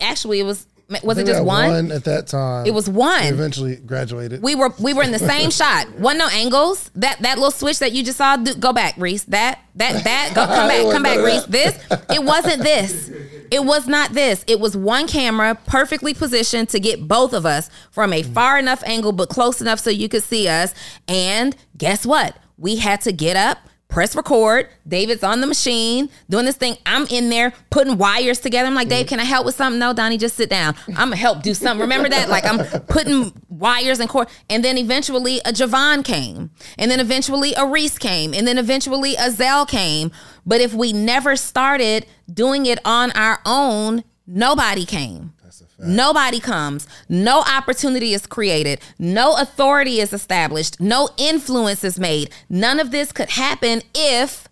actually, it was was it just one? One at that time. It was one. We eventually graduated. We were we were in the same shot. One no angles. That that little switch that you just saw. Do, go back, Reese. That that that. Go come back. Come back, Reese. This. It wasn't this. It was not this. It was one camera perfectly positioned to get both of us from a far enough angle, but close enough so you could see us. And guess what? We had to get up press record. David's on the machine doing this thing. I'm in there putting wires together. I'm like, Dave, can I help with something? No, Donni, just sit down. I'm gonna help do something. Remember that? Like I'm putting wires and cord. And then eventually a Javon came. And then eventually a Reese came. And then eventually a Zell came. But if we never started doing it on our own, nobody came. Nobody comes. No opportunity is created. No authority is established. No influence is made. None of this could happen if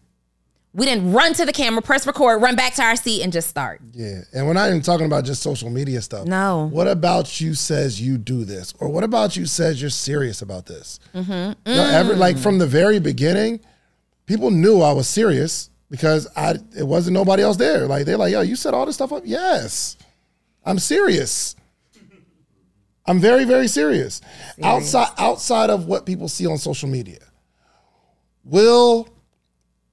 we didn't run to the camera, press record, run back to our seat, and just start. Yeah, and we're not even talking about just social media stuff. No. What about you says you do this, or what about you says you're serious about this? Mm-hmm. You know, every, like from the very beginning, people knew I was serious because I it wasn't nobody else there. Like they're like, yo, you set all this stuff up. Yes, I'm serious. I'm very very serious. Outside outside of what people see on social media, will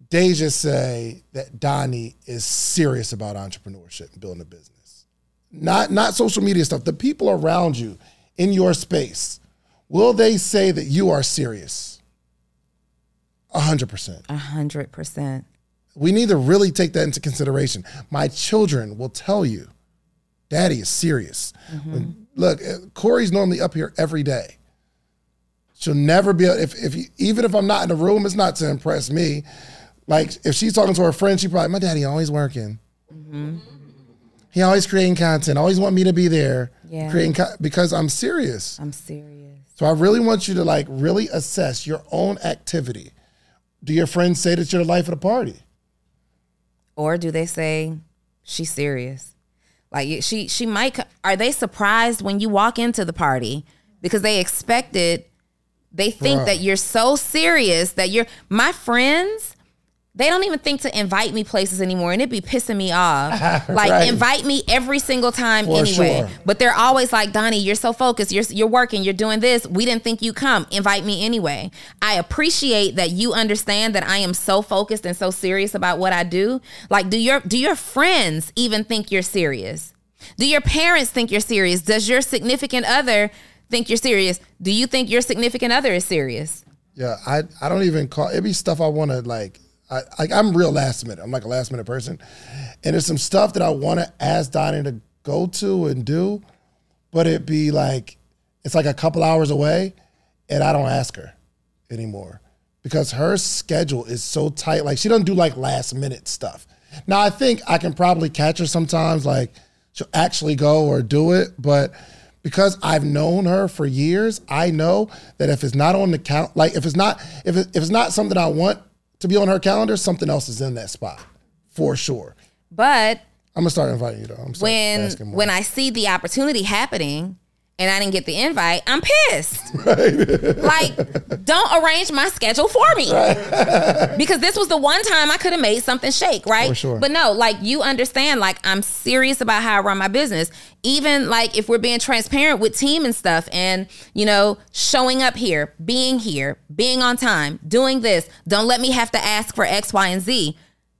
Deja say that Donni is serious about entrepreneurship and building a business. Not not social media stuff. The people around you in your space, will they say that you are serious? A hundred percent. A hundred percent. We need to really take that into consideration. My children will tell you, Daddy is serious. When, look, uh, Corey's normally up here every day. She'll never be if if even if I'm not in the room, it's not to impress me. Like if she's talking to her friend, she probably my daddy always working. He always creating content. Always want me to be there Yeah. creating co- because I'm serious. I'm serious. So I really want you to like really assess your own activity. Do your friends say that you're the life of the party? Or do they say she's serious? Like she she might are they surprised when you walk into the party? Because they expected they think that you're so serious that you're my friends they don't even think to invite me places anymore and it'd be pissing me off. Like Right. invite me every single time For anyway. sure. But they're always like, Donni, you're so focused. You're you're working. You're doing this. We didn't think you come. Invite me anyway. I appreciate that you understand that I am so focused and so serious about what I do. Like, do your do your friends even think you're serious? Do your parents think you're serious? Does your significant other think you're serious? Do you think your significant other is serious? Yeah, I I don't even call it be stuff I want to like. I like I'm real last minute. I'm like a last minute person, and there's some stuff that I want to ask Donni to go to and do, but it be like it's like a couple hours away, and I don't ask her anymore because her schedule is so tight. Like she doesn't do like last minute stuff. Now I think I can probably catch her sometimes. Like she'll actually go or do it, but because I've known her for years, I know that if it's not on the count, like if it's not if it, if it's not something I want to be on her calendar, something else is in that spot for sure. But I'm gonna start inviting you though. I'm when when I see the opportunity happening and I didn't get the invite, I'm pissed. like, don't arrange my schedule for me. because this was the one time I could have made something shake, right? For sure. But no, like you understand, like I'm serious about how I run my business. Even like if we're being transparent with team and stuff and, you know, showing up here, being here, being on time, doing this, don't let me have to ask for X, Y, and Z.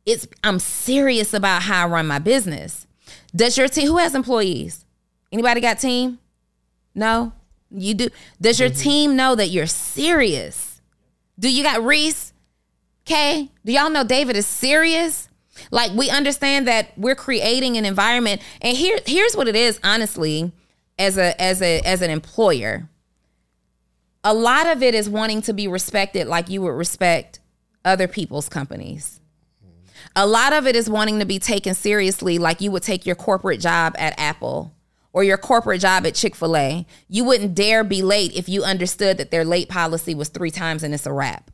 It's I'm serious about how I run my business. Does your team who has employees? Anybody got team? No? You do. Does your mm-hmm. team know that you're serious? Do you got Reese? Kay? Do y'all know David is serious? Like we understand that we're creating an environment. And here here's what it is, honestly, as a as a as an employer. A lot of it is wanting to be respected like you would respect other people's companies. A lot of it is wanting to be taken seriously like you would take your corporate job at Apple or your corporate job at Chick fil A. You wouldn't dare be late if you understood that their late policy was three times and it's a wrap.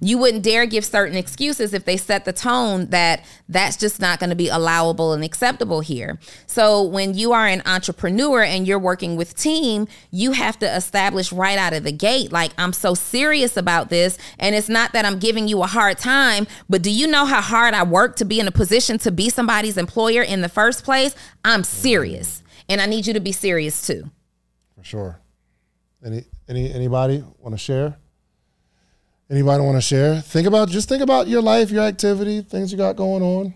You wouldn't dare give certain excuses if they set the tone that that's just not going to be allowable and acceptable here. So when you are an entrepreneur and you're working with team, you have to establish right out of the gate like I'm so serious about this and it's not that I'm giving you a hard time, but do you know how hard I work to be in a position to be somebody's employer in the first place? I'm serious. And I need you to be serious too. for sure. Any any anybody want to share? Anybody want to share? Think about just think about your life, your activity, things you got going on.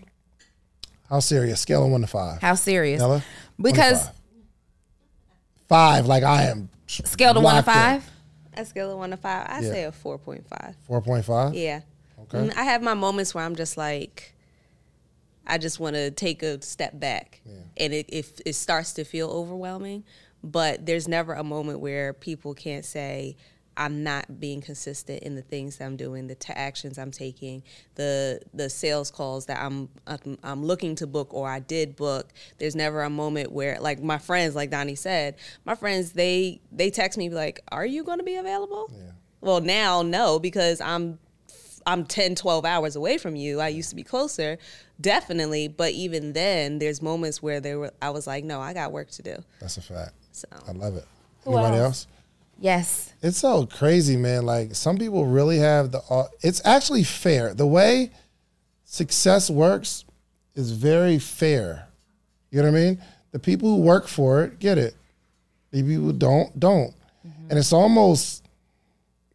How serious? Scale of one to five. How serious? Nella? One to Because five. five, like I am. scale to one to locked in. five. A scale of one to five, I Yeah. say a four point five. Four point five. Yeah. Okay. Mm, I have my moments where I'm just like, I just want to take a step back, and it if it starts to feel overwhelming. but there's never a moment where people can't say, I'm not being consistent in the things that I'm doing, the t- actions I'm taking, the the sales calls that I'm, I'm, I'm looking to book or I did book. There's never a moment where like my friends, like Donni said, my friends they they text me like, "Are you going to be available?" Yeah. Well, now no because I'm I'm 10, 12 hours away from you. I used to be closer, definitely, but even then there's moments where there were I was like, "No, I got work to do." That's a fact. So I love it. Anybody else? Yes. It's so crazy, man. Like some people really have the. uh, It's actually fair. The way success works is very fair. You know what I mean? The people who work for it get it. The people who don't don't. And it's almost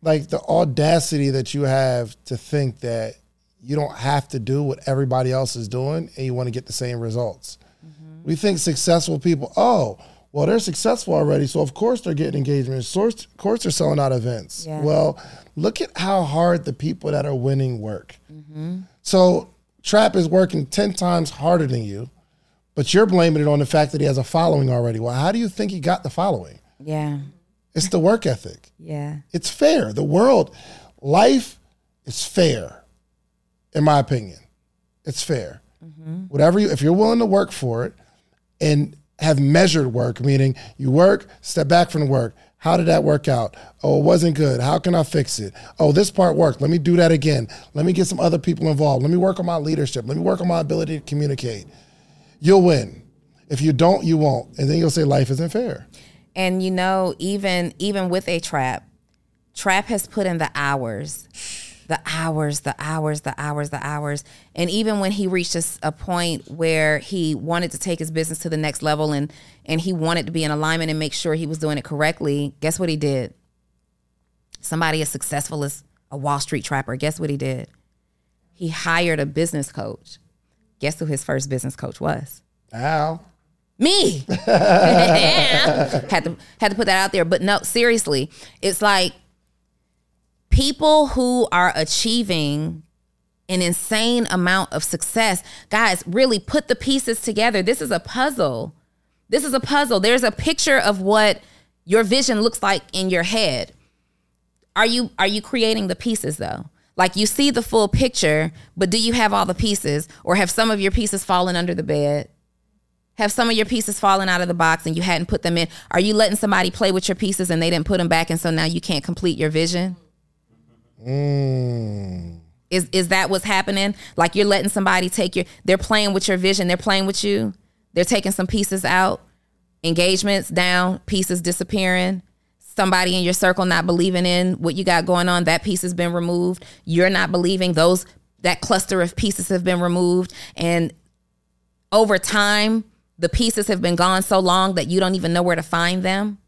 like the audacity that you have to think that you don't have to do what everybody else is doing and you want to get the same results. Mm-hmm. We think successful people, oh, well, they're successful already, so of course they're getting engagement. So Of course they're selling out events. Yeah. Well, look at how hard the people that are winning work. Mm-hmm. So Trap is working 10 times harder than you, but you're blaming it on the fact that he has a following already. Well, how do you think he got the following? Yeah. It's the work ethic. Yeah. It's fair. The world, life is fair, in my opinion. It's fair. Mm-hmm. Whatever you, if you're willing to work for it and have measured work, meaning you work, step back from the work. How did that work out? Oh, it wasn't good. How can I fix it? Oh, this part worked. Let me do that again. Let me get some other people involved. Let me work on my leadership. Let me work on my ability to communicate. You'll win. If you don't, you won't. And then you'll say life isn't fair. And you know, even even with a trap, trap has put in the hours, the hours, the hours, the hours, the hours. And even when he reached a point where he wanted to take his business to the next level and and he wanted to be in alignment and make sure he was doing it correctly, guess what he did? Somebody as successful as a Wall Street trapper, guess what he did? He hired a business coach. Guess who his first business coach was? Ow. Me. Had to had to put that out there. But no seriously it's like people who are achieving an insane amount of success guys really put the pieces together. This is a puzzle. This is a puzzle. There's a picture of what your vision looks like in your head. Are you are you creating the pieces though? Like you see the full picture but do you have all the pieces or have some of your pieces fallen under the bed have some of your pieces fallen out of the box and you hadn't put them in? Are you letting somebody play with your pieces and they didn't put them back and so now you can't complete your vision? Mm. Is is that what's happening? Like you're letting somebody take your they're playing with your vision, they're playing with you. They're taking some pieces out, engagements down, pieces disappearing. Somebody in your circle not believing in what you got going on, that piece has been removed. You're not believing those that cluster of pieces have been removed and over time the pieces have been gone so long that you don't even know where to find them.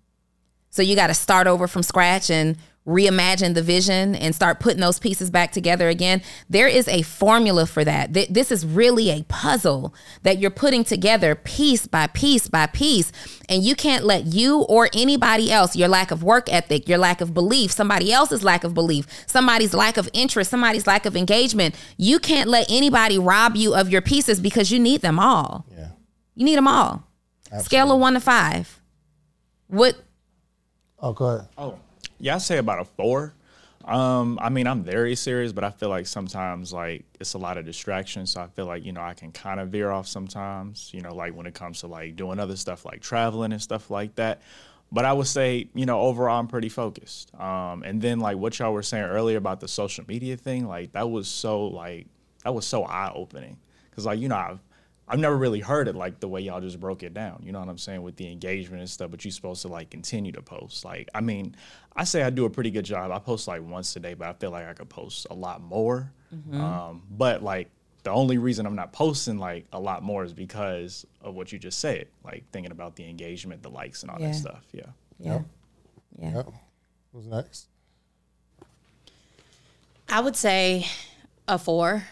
So you got to start over from scratch and reimagine the vision and start putting those pieces back together again. There is a formula for that. Th- This is really a puzzle that you're putting together piece by piece by piece. And you can't let you or anybody else, your lack of work ethic, your lack of belief, somebody else's lack of belief, somebody's lack of interest, somebody's lack of engagement, you can't let anybody rob you of your pieces because you need them all. Yeah. You need them all. Scale of one to five. What Oh, go ahead. Oh, yeah, I say about a four. Um, I mean, I'm very serious, but I feel like sometimes like it's a lot of distractions. So I feel like you know I can kind of veer off sometimes. You know, like when it comes to like doing other stuff like traveling and stuff like that. But I would say, you know, overall I'm pretty focused. Um, and then like what y'all were saying earlier about the social media thing, like that was so like that was so eye opening because like you know I've I've never really heard it like the way y'all just broke it down. You know what I'm saying with the engagement and stuff. But you're supposed to like continue to post. Like I mean, I say I do a pretty good job. I post like once a day, but I feel like I could post a lot more. Um, but like the only reason I'm not posting like a lot more is because of what you just said. Like thinking about the engagement, the likes, and all Yeah. that stuff. Yeah. yeah. Yeah. Yep. Who's next? I would say a four,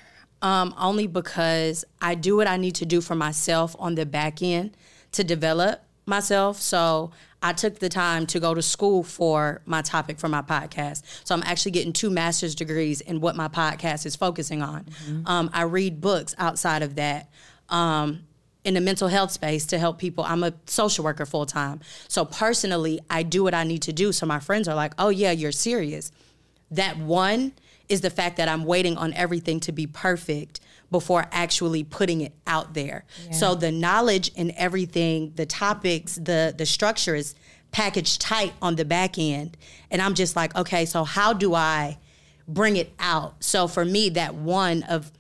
um, only because I do what I need to do for myself on the back end to develop myself. So I took the time to go to school for my topic for my podcast. So I'm actually getting two master's degrees in what my podcast is focusing on. Um, I read books outside of that. Um, in the mental health space to help people. I'm a social worker full time. So personally, I do what I need to do. So my friends are like, oh, yeah, you're serious. That one is the fact that I'm waiting on everything to be perfect before actually putting it out there. Yeah. So the knowledge and everything, the topics, the the structure is packaged tight on the back end. And I'm just like, okay, so how do I bring it out? So for me, that one of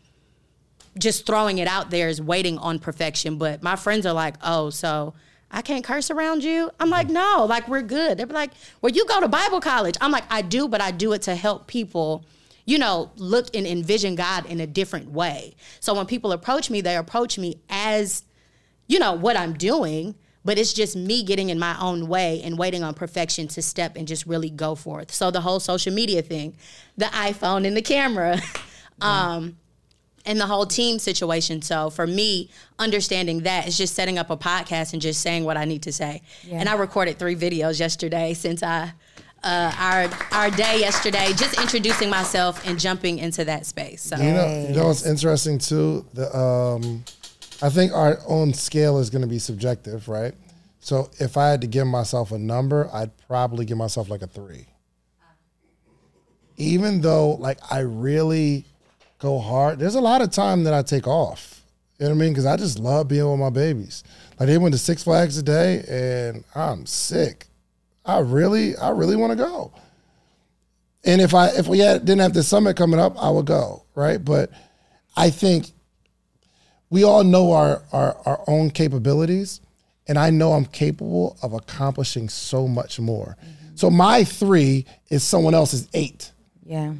just throwing it out there is waiting on perfection. But my friends are like, oh, so I can't curse around you. I'm like, no, like we're good. They're like, well, you go to Bible college. I'm like, I do, but I do it to help people, you know, look and envision God in a different way. So when people approach me, they approach me as, you know, what I'm doing, but it's just me getting in my own way and waiting on perfection to step and just really go forth. So the whole social media thing, the iPhone and the camera, um, and the whole team situation. So for me, understanding that is just setting up a podcast and just saying what I need to say. Yeah. And I recorded three videos yesterday since I uh, our our day yesterday, just introducing myself and jumping into that space. So. You know, you know what's interesting too. The um, I think our own scale is going to be subjective, right? So if I had to give myself a number, I'd probably give myself like a three. Even though, like, I really go hard. There's a lot of time that I take off. You know what I mean? Because I just love being with my babies. Like they went to Six Flags today, and I'm sick. I really, I really want to go. And if I if we had didn't have the summit coming up, I would go right. But I think we all know our our, our own capabilities, and I know I'm capable of accomplishing so much more. Mm-hmm. So my three is someone else's eight. Yeah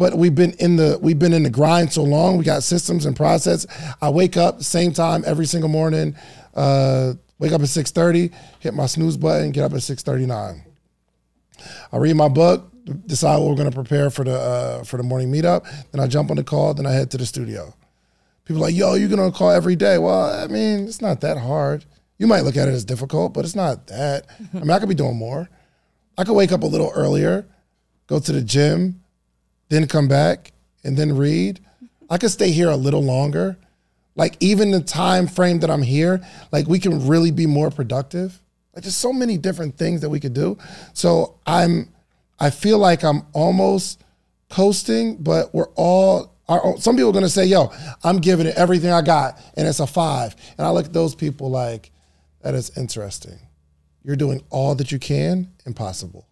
but we've been in the we've been in the grind so long. We got systems and process. I wake up same time every single morning. Uh, wake up at six thirty, hit my snooze button, get up at six thirty nine. I read my book, decide what we're going to prepare for the uh, for the morning meetup. Then I jump on the call. Then I head to the studio. People like, yo, you're going to call every day. Well, I mean, it's not that hard. You might look at it as difficult, but it's not that. I mean, I could be doing more. I could wake up a little earlier, go to the gym, then come back and then read. I could stay here a little longer. Like even the time frame that I'm here, like we can really be more productive. Like there's so many different things that we could do. So I'm I feel like I'm almost coasting, but we're all our, some people are gonna say, yo, I'm giving it everything I got, and it's a five. And I look at those people like, that is interesting. You're doing all that you can, impossible.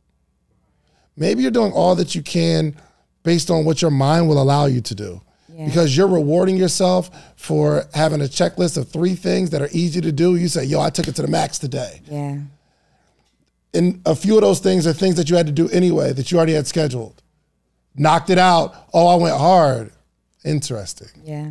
Maybe you're doing all that you can based on what your mind will allow you to do. Yeah. Because you're rewarding yourself for having a checklist of three things that are easy to do. You say, yo, I took it to the max today. Yeah. And a few of those things are things that you had to do anyway, that you already had scheduled. Knocked it out. Oh, I went hard. Interesting. Yeah.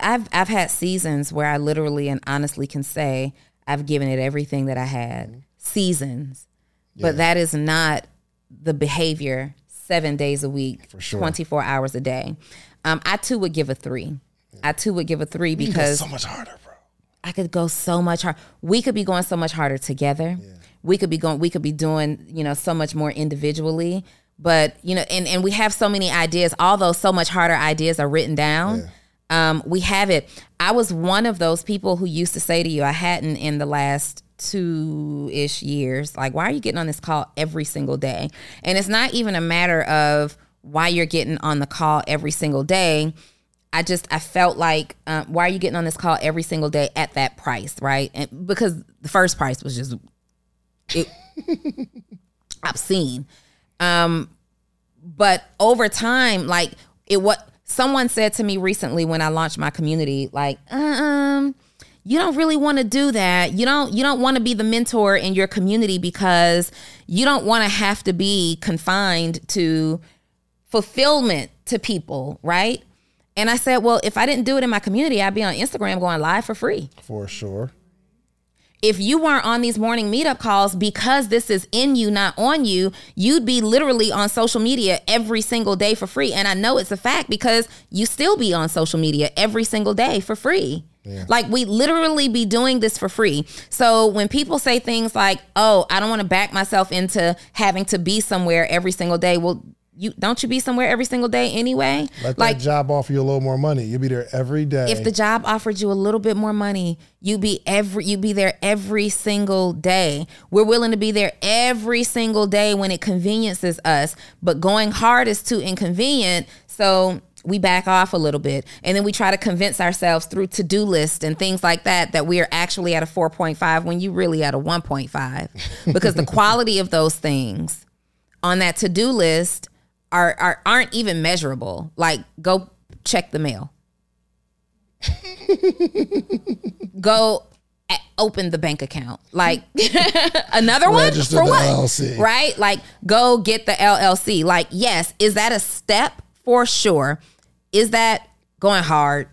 I've I've had seasons where I literally and honestly can say I've given it everything that I had. Seasons. Yeah. But that is not the behavior seven days a week, for sure, twenty four hours a day. Um, I too would give a three. I too would give a three because so much harder, bro. I could go so much harder. We could be going so much harder together. Yeah. We could be going. We could be doing you know so much more individually. But you know, and and we have so many ideas. Although so much harder ideas are written down. Yeah. Um, we have it. I was one of those people who used to say to you, I hadn't in the last two ish years. Like, why are you getting on this call every single day? And it's not even a matter of why you're getting on the call every single day. I just I felt like um, why are you getting on this call every single day at that price, right? And because the first price was just it obscene. Um, but over time, like it what someone said to me recently when I launched my community, like um you don't really want to do that. You don't you don't want to be the mentor in your community because you don't want to have to be confined to fulfillment to people, right? And I said, well, if I didn't do it in my community, I'd be on Instagram going live for free. For sure. If you weren't on these morning meetup calls because this is in you, not on you, you'd be literally on social media every single day for free. And I know it's a fact because you still be on social media every single day for free. Yeah. Like we literally be doing this for free. So when people say things like, "Oh, I don't want to back myself into having to be somewhere every single day," well, you don't you be somewhere every single day anyway? Let like job offer you a little more money. You'll be there every day. if the job offered you a little bit more money, you'd be every you'd be there every single day. We're willing to be there every single day when it conveniences us, but going hard is too inconvenient. So we back off a little bit and then we try to convince ourselves through to-do list and things like that that we are actually at a 4.5 when you really at a 1.5 because the quality of those things on that to-do list are, are aren't even measurable like go check the mail go eh, open the bank account like another one Register for what LLC. right like go get the llc like yes is that a step for sure is that going hard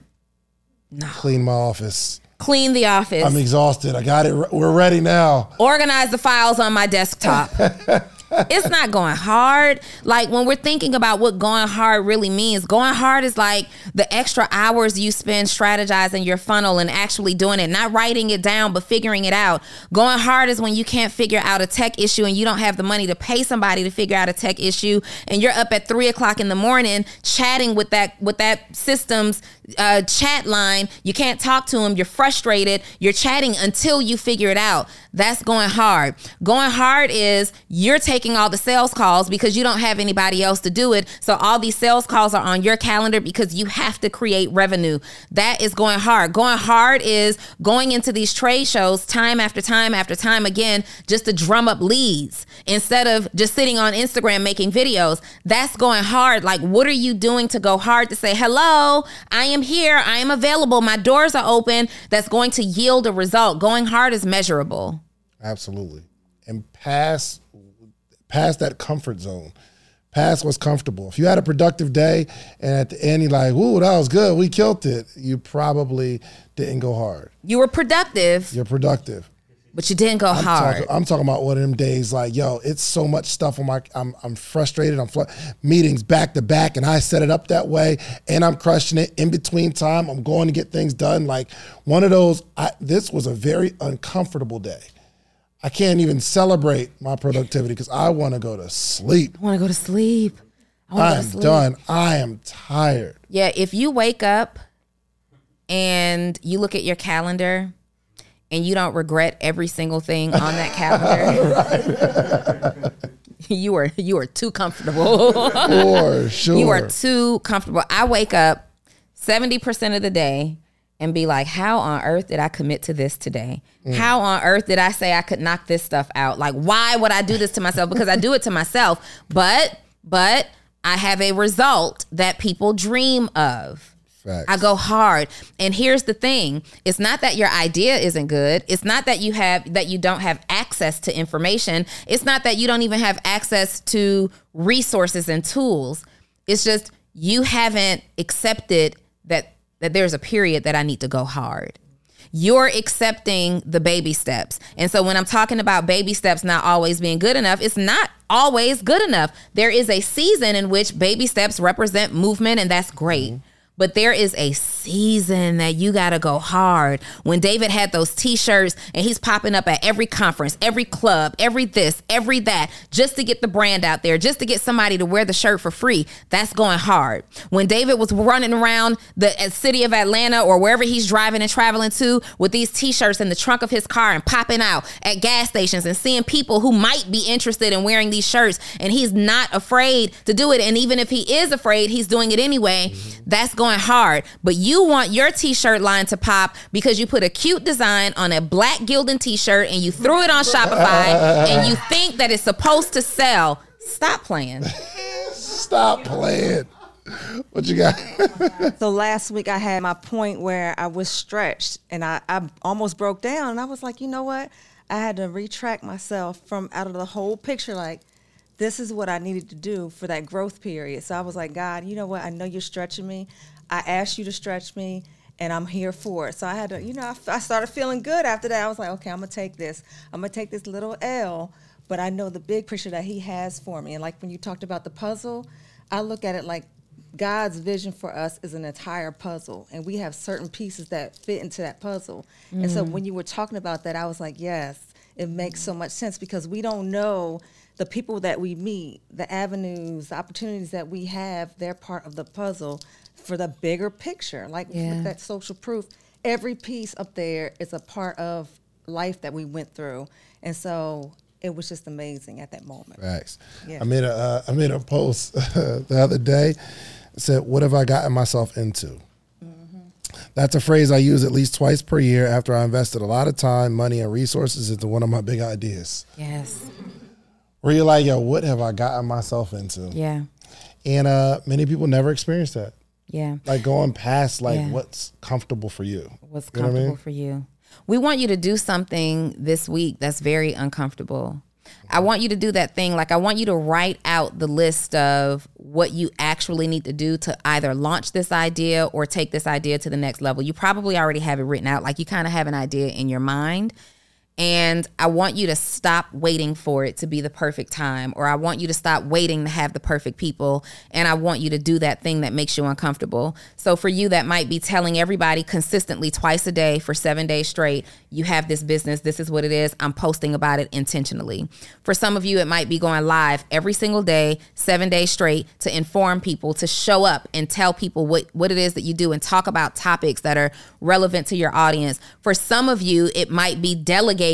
No. Clean my office. clean the office I'm exhausted. I got it. We're ready now. organize the files on my desktop. it's not going hard. Like when we're thinking about what going hard really means, going hard is like the extra hours you spend strategizing your funnel and actually doing it, not writing it down, but figuring it out. Going hard is when you can't figure out a tech issue and you don't have the money to pay somebody to figure out a tech issue, and you're up at three o'clock in the morning chatting with that with that system's uh, chat line. You can't talk to them. You're frustrated. You're chatting until you figure it out. That's going hard. Going hard is you're taking all the sales calls because you don't have anybody else to do it. So all these sales calls are on your calendar because you have to create revenue. That is going hard. Going hard is going into these trade shows time after time after time again just to drum up leads instead of just sitting on Instagram making videos. That's going hard. Like, what are you doing to go hard to say, hello, I am here, I am available, my doors are open? That's going to yield a result. Going hard is measurable. Absolutely. And pass past that comfort zone. Past what's comfortable. If you had a productive day and at the end you're like, ooh, that was good, we killed it, you probably didn't go hard. You were productive, You're productive. But you didn't go I'm hard. talking, I'm talking about one of them days like, yo, it's so much stuff on my, I'm, I'm frustrated. I'm fl- meetings back to back, and I set it up that way, and I'm crushing it. In between time, I'm going to get things done. Like one of those. I, this was a very uncomfortable day. I can't even celebrate my productivity because I want to go to sleep. I want to go to sleep. I want to I go to am done. I am tired. Yeah, if you wake up and you look at your calendar and you don't regret every single thing on that calendar, you are you are too comfortable. For sure. you are too comfortable. I wake up 70% of the day and be like, how on earth did I commit to this today? Mm. How on earth did I say I could knock this stuff out? Like, why would I do this to myself? Because I do it to myself. But, but I have a result that people dream of. Facts. I go hard. And here's the thing. It's not that your idea isn't good. It's not that you have that you don't have access to information. It's not that you don't even have access to resources and tools. It's just you haven't accepted that that there's a period that I need to go hard. You're accepting the baby steps. And so when I'm talking about baby steps not always being good enough, it's not always good enough. There is a season in which baby steps represent movement, and that's great. Mm-hmm. But there is a season that you got to go hard. When David had those t shirts and he's popping up at every conference, every club, every this, every that, just to get the brand out there, just to get somebody to wear the shirt for free, that's going hard. When David was running around the uh, city of Atlanta or wherever he's driving and traveling to with these t shirts in the trunk of his car and popping out at gas stations and seeing people who might be interested in wearing these shirts, and he's not afraid to do it. And even if he is afraid, he's doing it anyway. That's going hard. But you want your t-shirt line to pop because you put a cute design on a black Gildan t-shirt and you threw it on Shopify and you think that it's supposed to sell. Stop playing. Stop playing. What you got? So last week I had my point where I was stretched and I, I almost broke down and I was like, you know what? I had to retract myself from out of the whole picture like this is what I needed to do for that growth period. So I was like, God, you know what? I know you're stretching me. I asked you to stretch me and I'm here for it. So I had to, you know, I, I started feeling good after that. I was like, okay, I'm to take this. I'm to take this little L, but I know the big picture that he has for me. And like when you talked about the puzzle, I look at it like God's vision for us is an entire puzzle, and we have certain pieces that fit into that puzzle. And so mm. when you were talking about that, I was like, yes, it makes so much sense because we don't know the people that we meet, the avenues, the opportunities that we have, they're part of the puzzle for the bigger picture. Like Yeah. with that social proof, every piece up there is a part of life that we went through, and so it was just amazing at that moment. Facts. Yeah. I made a uh, I made a post the other day. It said, "What have I gotten myself into?" That's a phrase I use at least twice per year after I invested a lot of time, money, and resources into one of my big ideas. Yes. Where you're like, "Yo, what have I gotten myself into?" Yeah. And uh, many people never experience that. Yeah. Like going past like Yeah. what's comfortable for you. What's You know what I comfortable mean? for you. We want you to do something this week that's very uncomfortable. I want you to do that thing. Like, I want you to write out the list of what you actually need to do to either launch this idea or take this idea to the next level. You probably already have it written out. Like, you kind of have an idea in your mind. And I want you to stop waiting for it to be the perfect time, or I want you to stop waiting to have the perfect people. And I want you to do that thing that makes you uncomfortable. So for you, that might be telling everybody consistently twice a day for seven days straight, you have this business, this is what it is. I'm posting about it intentionally. For some of you, it might be going live every single day, seven days straight to inform people, to show up and tell people what, what it is that you do and talk about topics that are relevant to your audience. For some of you, it might be delegating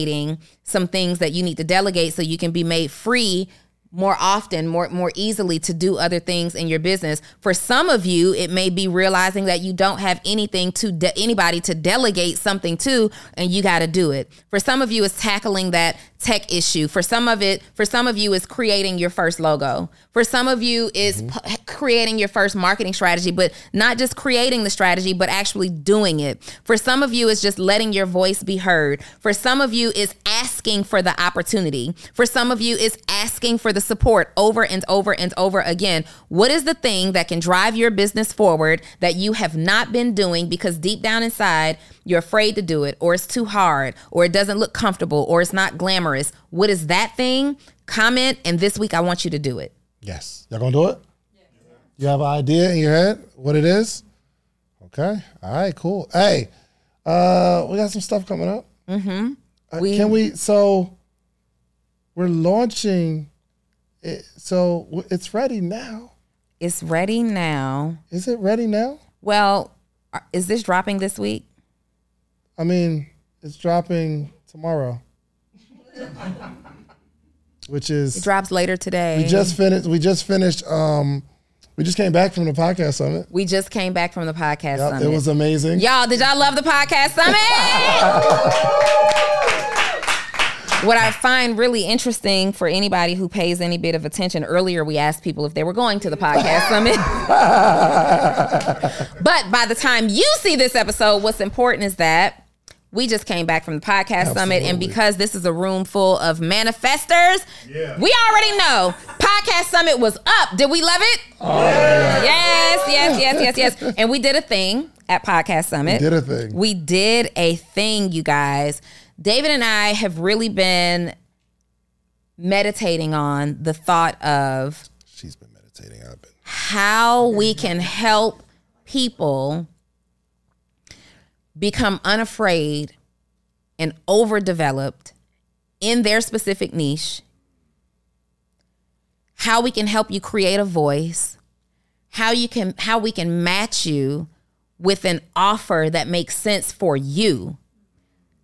some things that you need to delegate so you can be made free more often, more more easily to do other things in your business. For some of you, it may be realizing that you don't have anything to de- anybody to delegate something to, and you got to do it. For some of you, it's tackling that tech issue. For some of it, for some of you, is creating your first logo. For some of you, is mm-hmm. p- creating your first marketing strategy, but not just creating the strategy, but actually doing it. For some of you, is just letting your voice be heard. For some of you, is asking for the opportunity. For some of you, is asking for the support over and over and over again. What is the thing that can drive your business forward that you have not been doing because deep down inside, you're afraid to do it, or it's too hard, or it doesn't look comfortable, or it's not glamorous? What is that thing? Comment, and this week I want you to do it. Yes. Y'all gonna do it? Yeah. You have an idea in your head what it is? Okay. All right, cool. Hey, uh, we got some stuff coming up. Mm-hmm. We- can we so we're launching it so it's ready now. It's ready now. Is it ready now? Well, is this dropping this week? I mean, it's dropping tomorrow. Which It is drops later today. we just finished we just finished um we just came back from the podcast summit. We just came back from the podcast Yep, summit. it was amazing. Y'all, did y'all love the podcast summit? what I find really interesting for anybody who pays any bit of attention, earlier we asked people if they were going to the podcast summit. but by the time you see this episode, what's important is that we just came back from the podcast summit, and because this is a room full of manifestors, we already know podcast summit was up. Did we love it? Yes, yes, yes, yes, yes. And we did a thing at Podcast Summit. We did a thing. We did a thing, you guys. David and I have really been meditating on the thought of She's been meditating. I've been how we can help people become unafraid and overdeveloped in their specific niche, how we can help you create a voice, how you can how we can match you with an offer that makes sense for you.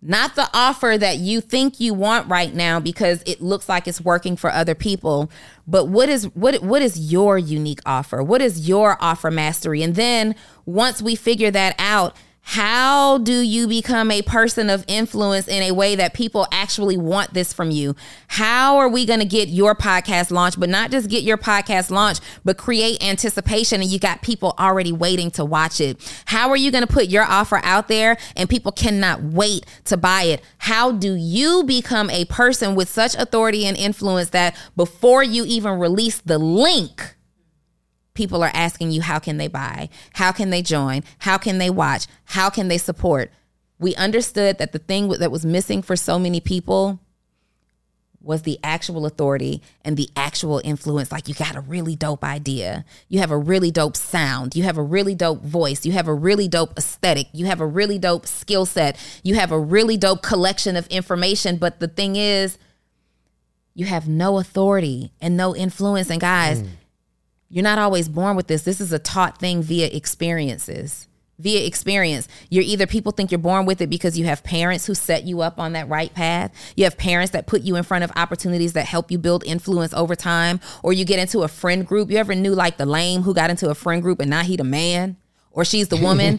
Not the offer that you think you want right now because it looks like it's working for other people, but what is what what is your unique offer? What is your offer mastery? And then once we figure that out, how do you become a person of influence in a way that people actually want this from you? How are we going to get your podcast launched, but not just get your podcast launched, but create anticipation and you got people already waiting to watch it? How are you going to put your offer out there and people cannot wait to buy it? How do you become a person with such authority and influence that before you even release the link, people are asking you how can they buy? How can they join? How can they watch? How can they support? We understood that the thing that was missing for so many people was the actual authority and the actual influence. Like you got a really dope idea. You have a really dope sound. You have a really dope voice. You have a really dope aesthetic. You have a really dope skill set. You have a really dope collection of information. But the thing is you have no authority and no influence. And guys, mm. You're not always born with this. This is a taught thing via experiences. Via experience, you're either people think you're born with it because you have parents who set you up on that right path. You have parents that put you in front of opportunities that help you build influence over time, or you get into a friend group. You ever knew like the lame who got into a friend group and now he the man? Or she's the woman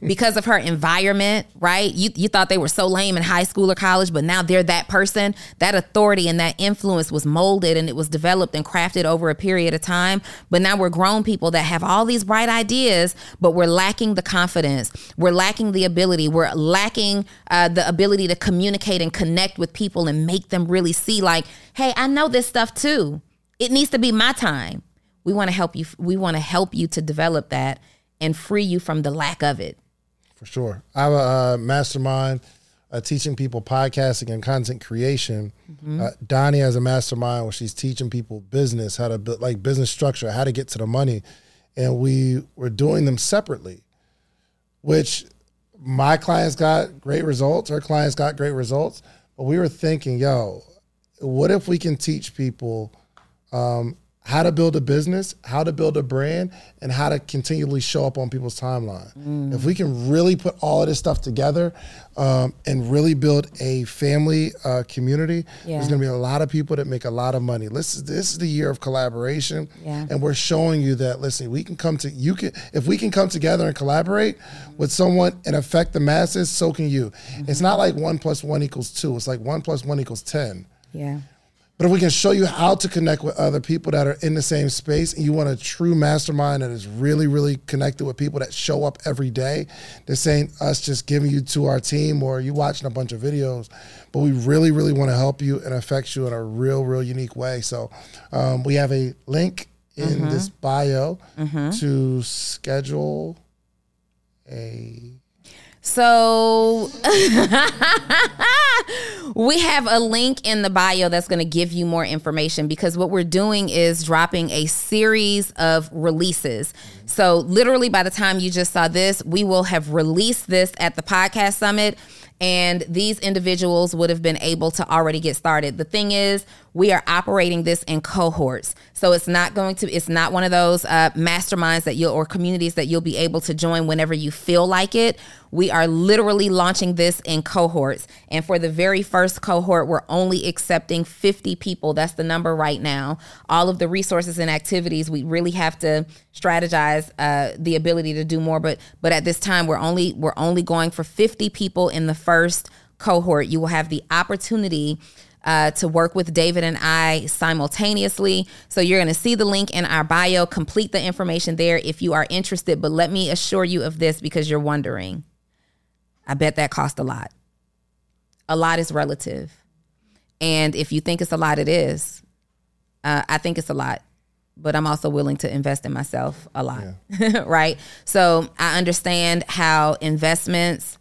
because of her environment, right? You you thought they were so lame in high school or college, but now they're that person. That authority and that influence was molded and it was developed and crafted over a period of time. But now we're grown people that have all these bright ideas, but we're lacking the confidence. We're lacking the ability. We're lacking uh, the ability to communicate and connect with people and make them really see, like, hey, I know this stuff too. It needs to be my time. We want to help you. We want to help you to develop that and free you from the lack of it. For sure. I have a uh, mastermind uh, teaching people podcasting and content creation. Mm-hmm. Uh, Donni has a mastermind where she's teaching people business, how to build like business structure, how to get to the money. And we were doing them separately, which my clients got great results, her clients got great results. But we were thinking, yo, what if we can teach people um, how to build a business, how to build a brand, and how to continually show up on people's timeline. Mm. If we can really put all of this stuff together um, and really build a family uh, community, yeah. there's going to be a lot of people that make a lot of money. This is, this is the year of collaboration, yeah. and we're showing you that. Listen, we can come to you can if we can come together and collaborate mm-hmm. with someone and affect the masses. So can you. Mm-hmm. It's not like one plus one equals two. It's like one plus one equals ten. Yeah. But if we can show you how to connect with other people that are in the same space and you want a true mastermind that is really, really connected with people that show up every day, this ain't us just giving you to our team or you watching a bunch of videos, but we really, really want to help you and affect you in a real, real unique way. So um, we have a link in mm-hmm. this bio mm-hmm. to schedule a so we have a link in the bio that's going to give you more information because what we're doing is dropping a series of releases. So literally by the time you just saw this, we will have released this at the podcast summit and these individuals would have been able to already get started. The thing is, we are operating this in cohorts. So it's not going to, it's not one of those uh, masterminds that you'll, or communities that you'll be able to join whenever you feel like it. We are literally launching this in cohorts. And for the very first cohort, we're only accepting 50 people. That's the number right now. All of the resources and activities, we really have to strategize uh, the ability to do more. But but at this time, we're only we're only going for 50 people in the first cohort. You will have the opportunity uh, to work with David and I simultaneously. So you're going to see the link in our bio. Complete the information there if you are interested. But let me assure you of this because you're wondering. I bet that cost a lot. A lot is relative. And if you think it's a lot, it is. Uh, I think it's a lot, but I'm also willing to invest in myself a lot. Yeah. right. So I understand how investments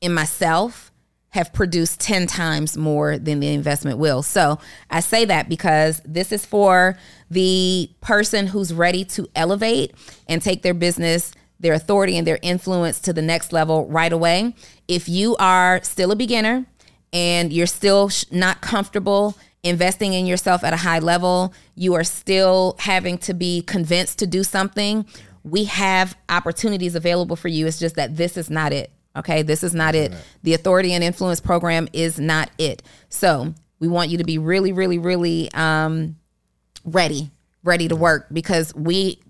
in myself have produced 10 times more than the investment will. So I say that because this is for the person who's ready to elevate and take their business, their authority, and their influence to the next level right away. If you are still a beginner and you're still not comfortable investing in yourself at a high level, you are still having to be convinced to do something. We have opportunities available for you. It's just that this is not it. Okay, this is not it. The authority and influence program is not it. So we want you to be really, really, really um, ready, ready to work because we,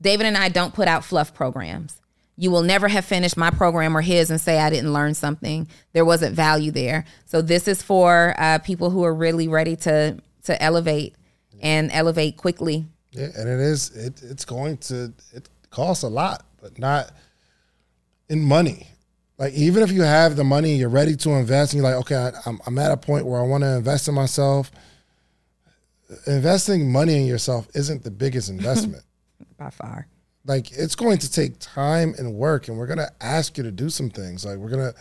David and I, don't put out fluff programs. You will never have finished my program or his and say I didn't learn something. There wasn't value there. So this is for uh, people who are really ready to to elevate and elevate quickly. Yeah, and it is. It, it's going to. It costs a lot, but not in money like even if you have the money, you're ready to invest, and you're like, okay, I'm, I'm at a point where I want to invest in myself. Investing money in yourself isn't the biggest investment by far. Like it's going to take time and work, and we're gonna ask you to do some things. Like we're gonna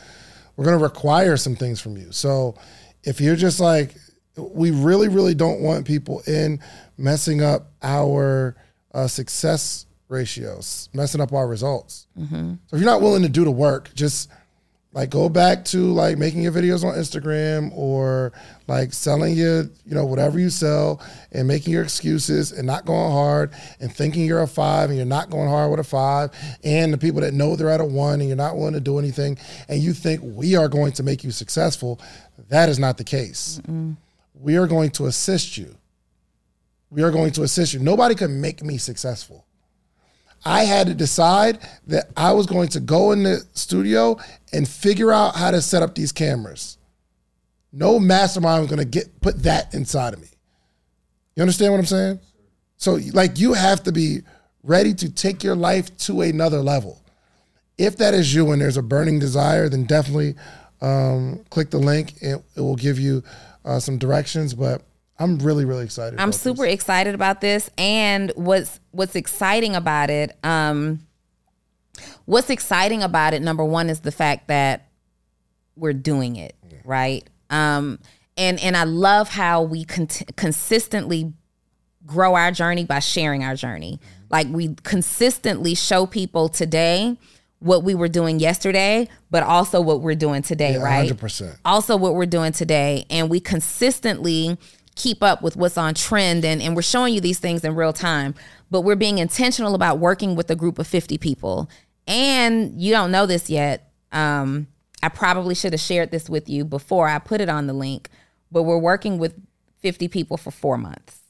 we're gonna require some things from you. So if you're just like, we really, really don't want people in messing up our uh, success ratios, messing up our results. Mm-hmm. So if you're not willing to do the work, just Like go back to like making your videos on Instagram or like selling your, you know, whatever you sell and making your excuses and not going hard and thinking you're a five and you're not going hard with a five and the people that know they're at a one and you're not willing to do anything and you think we are going to make you successful. That is not the case. We are going to assist you. We are going to assist you. Nobody can make me successful. I had to decide that I was going to go in the studio and figure out how to set up these cameras. No mastermind was going to get put that inside of me. You understand what I'm saying? So like you have to be ready to take your life to another level. If that is you and there's a burning desire, then definitely um, click the link. It, it will give you uh, some directions. But I'm really, really excited. I'm super This. excited about this, and what's what's exciting about it. Um, what's exciting about it, number one, is the fact that we're doing it right. Um, and and I love how we con- consistently grow our journey by sharing our journey. Like we consistently show people today what we were doing yesterday, but also what we're doing today, Yeah, right? 100%. Also what we're doing today. And we consistently keep up with what's on trend and, and we're showing you these things in real time. But we're being intentional about working with a group of 50 people. And you don't know this yet. Um, I probably should have shared this with you before I put it on the link, but we're working with 50 people for four months.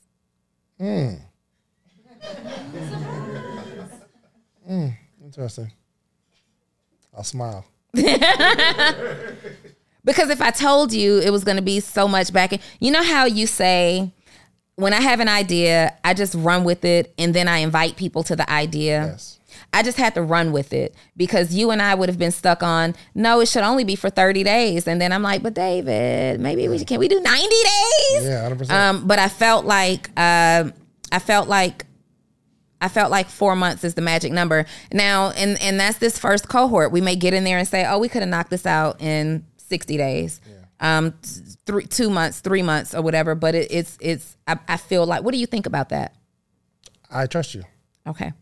Interesting. I'll smile. Because if I told you it was going to be so much back in, you know how you say, when I have an idea, I just run with it and then I invite people to the idea. Yes. I just had to run with it because you and I would have been stuck on, no, it should only be for 30 days. And then I'm like, but David, maybe we can we do 90 days? Yeah, 100%. Um, but I felt like uh, I felt like I felt like four months is the magic number. Now, and and that's this first cohort. We may get in there and say, oh, we could have knocked this out in 60 days. Um, three, two months, three months, or whatever. But it, it's it's. I, I feel like. What do you think about that? I trust you. Okay.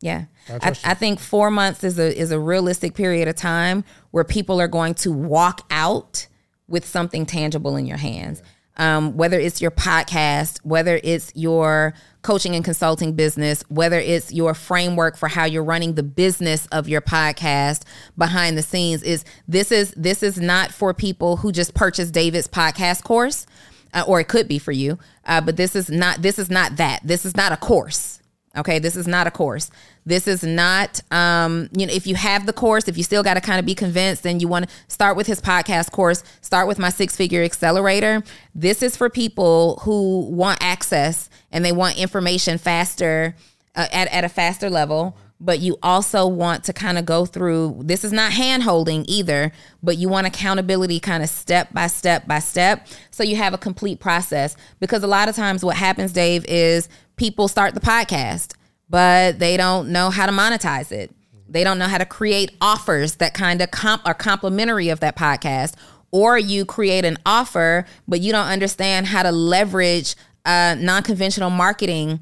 Yeah. I, trust I think four months is a is a realistic period of time where people are going to walk out with something tangible in your hands. Um, whether it's your podcast, whether it's your coaching and consulting business, whether it's your framework for how you're running the business of your podcast behind the scenes, is this is this is not for people who just purchased David's podcast course, uh, or it could be for you, uh, but this is not this is not that. This is not a course. Okay, this is not a course. This is not, um, you know, if you have the course, if you still got to kind of be convinced, then you want to start with his podcast course, start with my six figure accelerator. This is for people who want access and they want information faster uh, at, at a faster level. But you also want to kind of go through, this is not hand holding either, but you want accountability kind of step by step by step. So you have a complete process. Because a lot of times what happens, Dave, is people start the podcast, but they don't know how to monetize it. They don't know how to create offers that kind of comp are complementary of that podcast. Or you create an offer, but you don't understand how to leverage uh, non-conventional marketing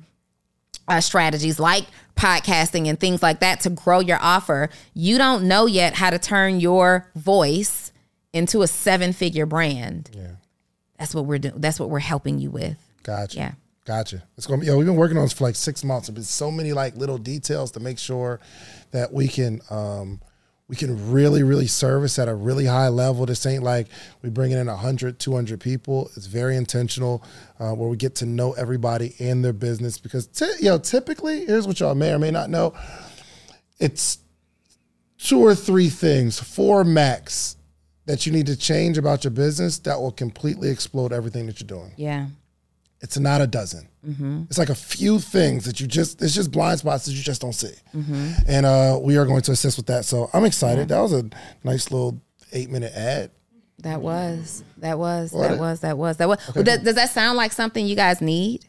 uh, strategies like podcasting and things like that to grow your offer. You don't know yet how to turn your voice into a seven-figure brand. Yeah. That's what we're doing. That's what we're helping you with. Gotcha. Yeah. Gotcha. It's gonna be. Yeah, we've been working on this for like six months. There's been so many like little details to make sure that we can um, we can really really service at a really high level. This ain't like we bringing in 100, 200 people. It's very intentional uh, where we get to know everybody and their business because ty- you know typically here's what y'all may or may not know. It's two or three things, four max, that you need to change about your business that will completely explode everything that you're doing Yeah. It's not a dozen. It's like a few things that you just it's just blind spots that you just don't see, and uh, we are going to assist with that. So I'm excited. That was a nice little eight minute ad. That was. That was. What? That was. That was. That was. Well, does, does that sound like something you guys need?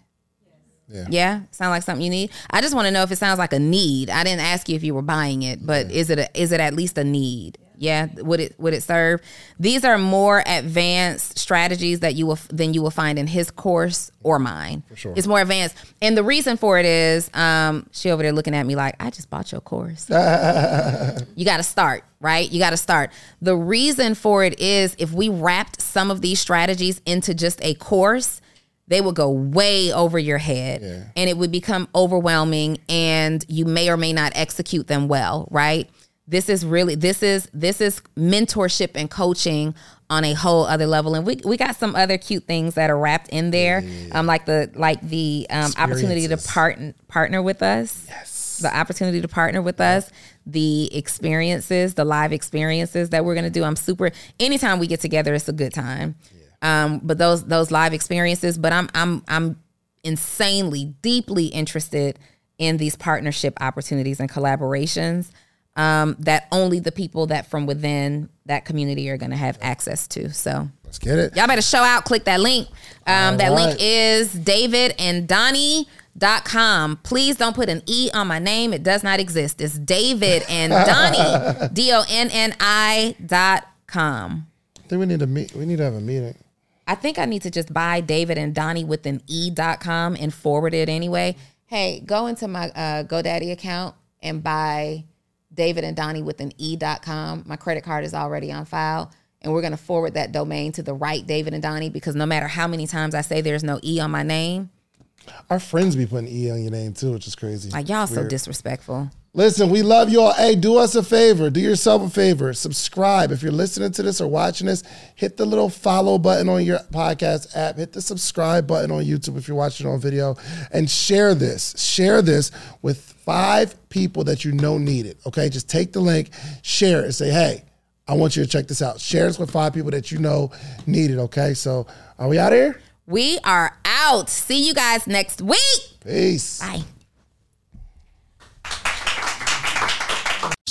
Yeah. Yeah, sound like something you need. I just want to know if it sounds like a need. I didn't ask you if you were buying it, but is it a, is it at least a need? Yeah, would it would it serve? These are more advanced strategies that you will than you will find in his course or mine. For sure. It's more advanced. And the reason for it is um she over there looking at me like, I just bought your course. you gotta start, right? You gotta start. The reason for it is if we wrapped some of these strategies into just a course, they would go way over your head Yeah. and it would become overwhelming and you may or may not execute them well, right? This is really this is this is mentorship and coaching on a whole other level and we, we got some other cute things that are wrapped in there um like the like the um, opportunity to partner partner with us Yes. the opportunity to partner with us, the experiences, the live experiences that we're gonna do. I'm super. Anytime we get together, it's a good time. yeah. Um, but those those live experiences. But I'm I'm I'm insanely deeply interested in these partnership opportunities and collaborations um, that only the people that from within that community are gonna have access to. So Let's get it. Y'all better show out. Click that link. Um, that link is David and Donni. Dot com. Please don't put an E on my name. It does not exist. It's David and Donni, D O N N I dot com. I think we need to meet. We need to have a meeting. I think I need to just buy David and Donnie with an E dot com and forward it anyway. Hey, go into my uh, GoDaddy account and buy David and Donnie with an E dot com. My credit card is already on file. And we're gonna forward that domain to the right David and Donni because no matter how many times I say there's no E on my name, Our friends be putting E on your name too, which is crazy. like y'all so disrespectful. Listen, we love you all. Hey, do us a favor. Do yourself a favor. Subscribe. If you're listening to this or watching this, hit the little follow button on your podcast app. Hit the subscribe button on YouTube if you're watching on video. And share this. Share this with five people that you know need it. Okay? Just take the link, share it, and say, hey, I want you to check this out. Share this with five people that you know need it. Okay? So are we out of here? We are out. See you guys next week. Peace. Bye.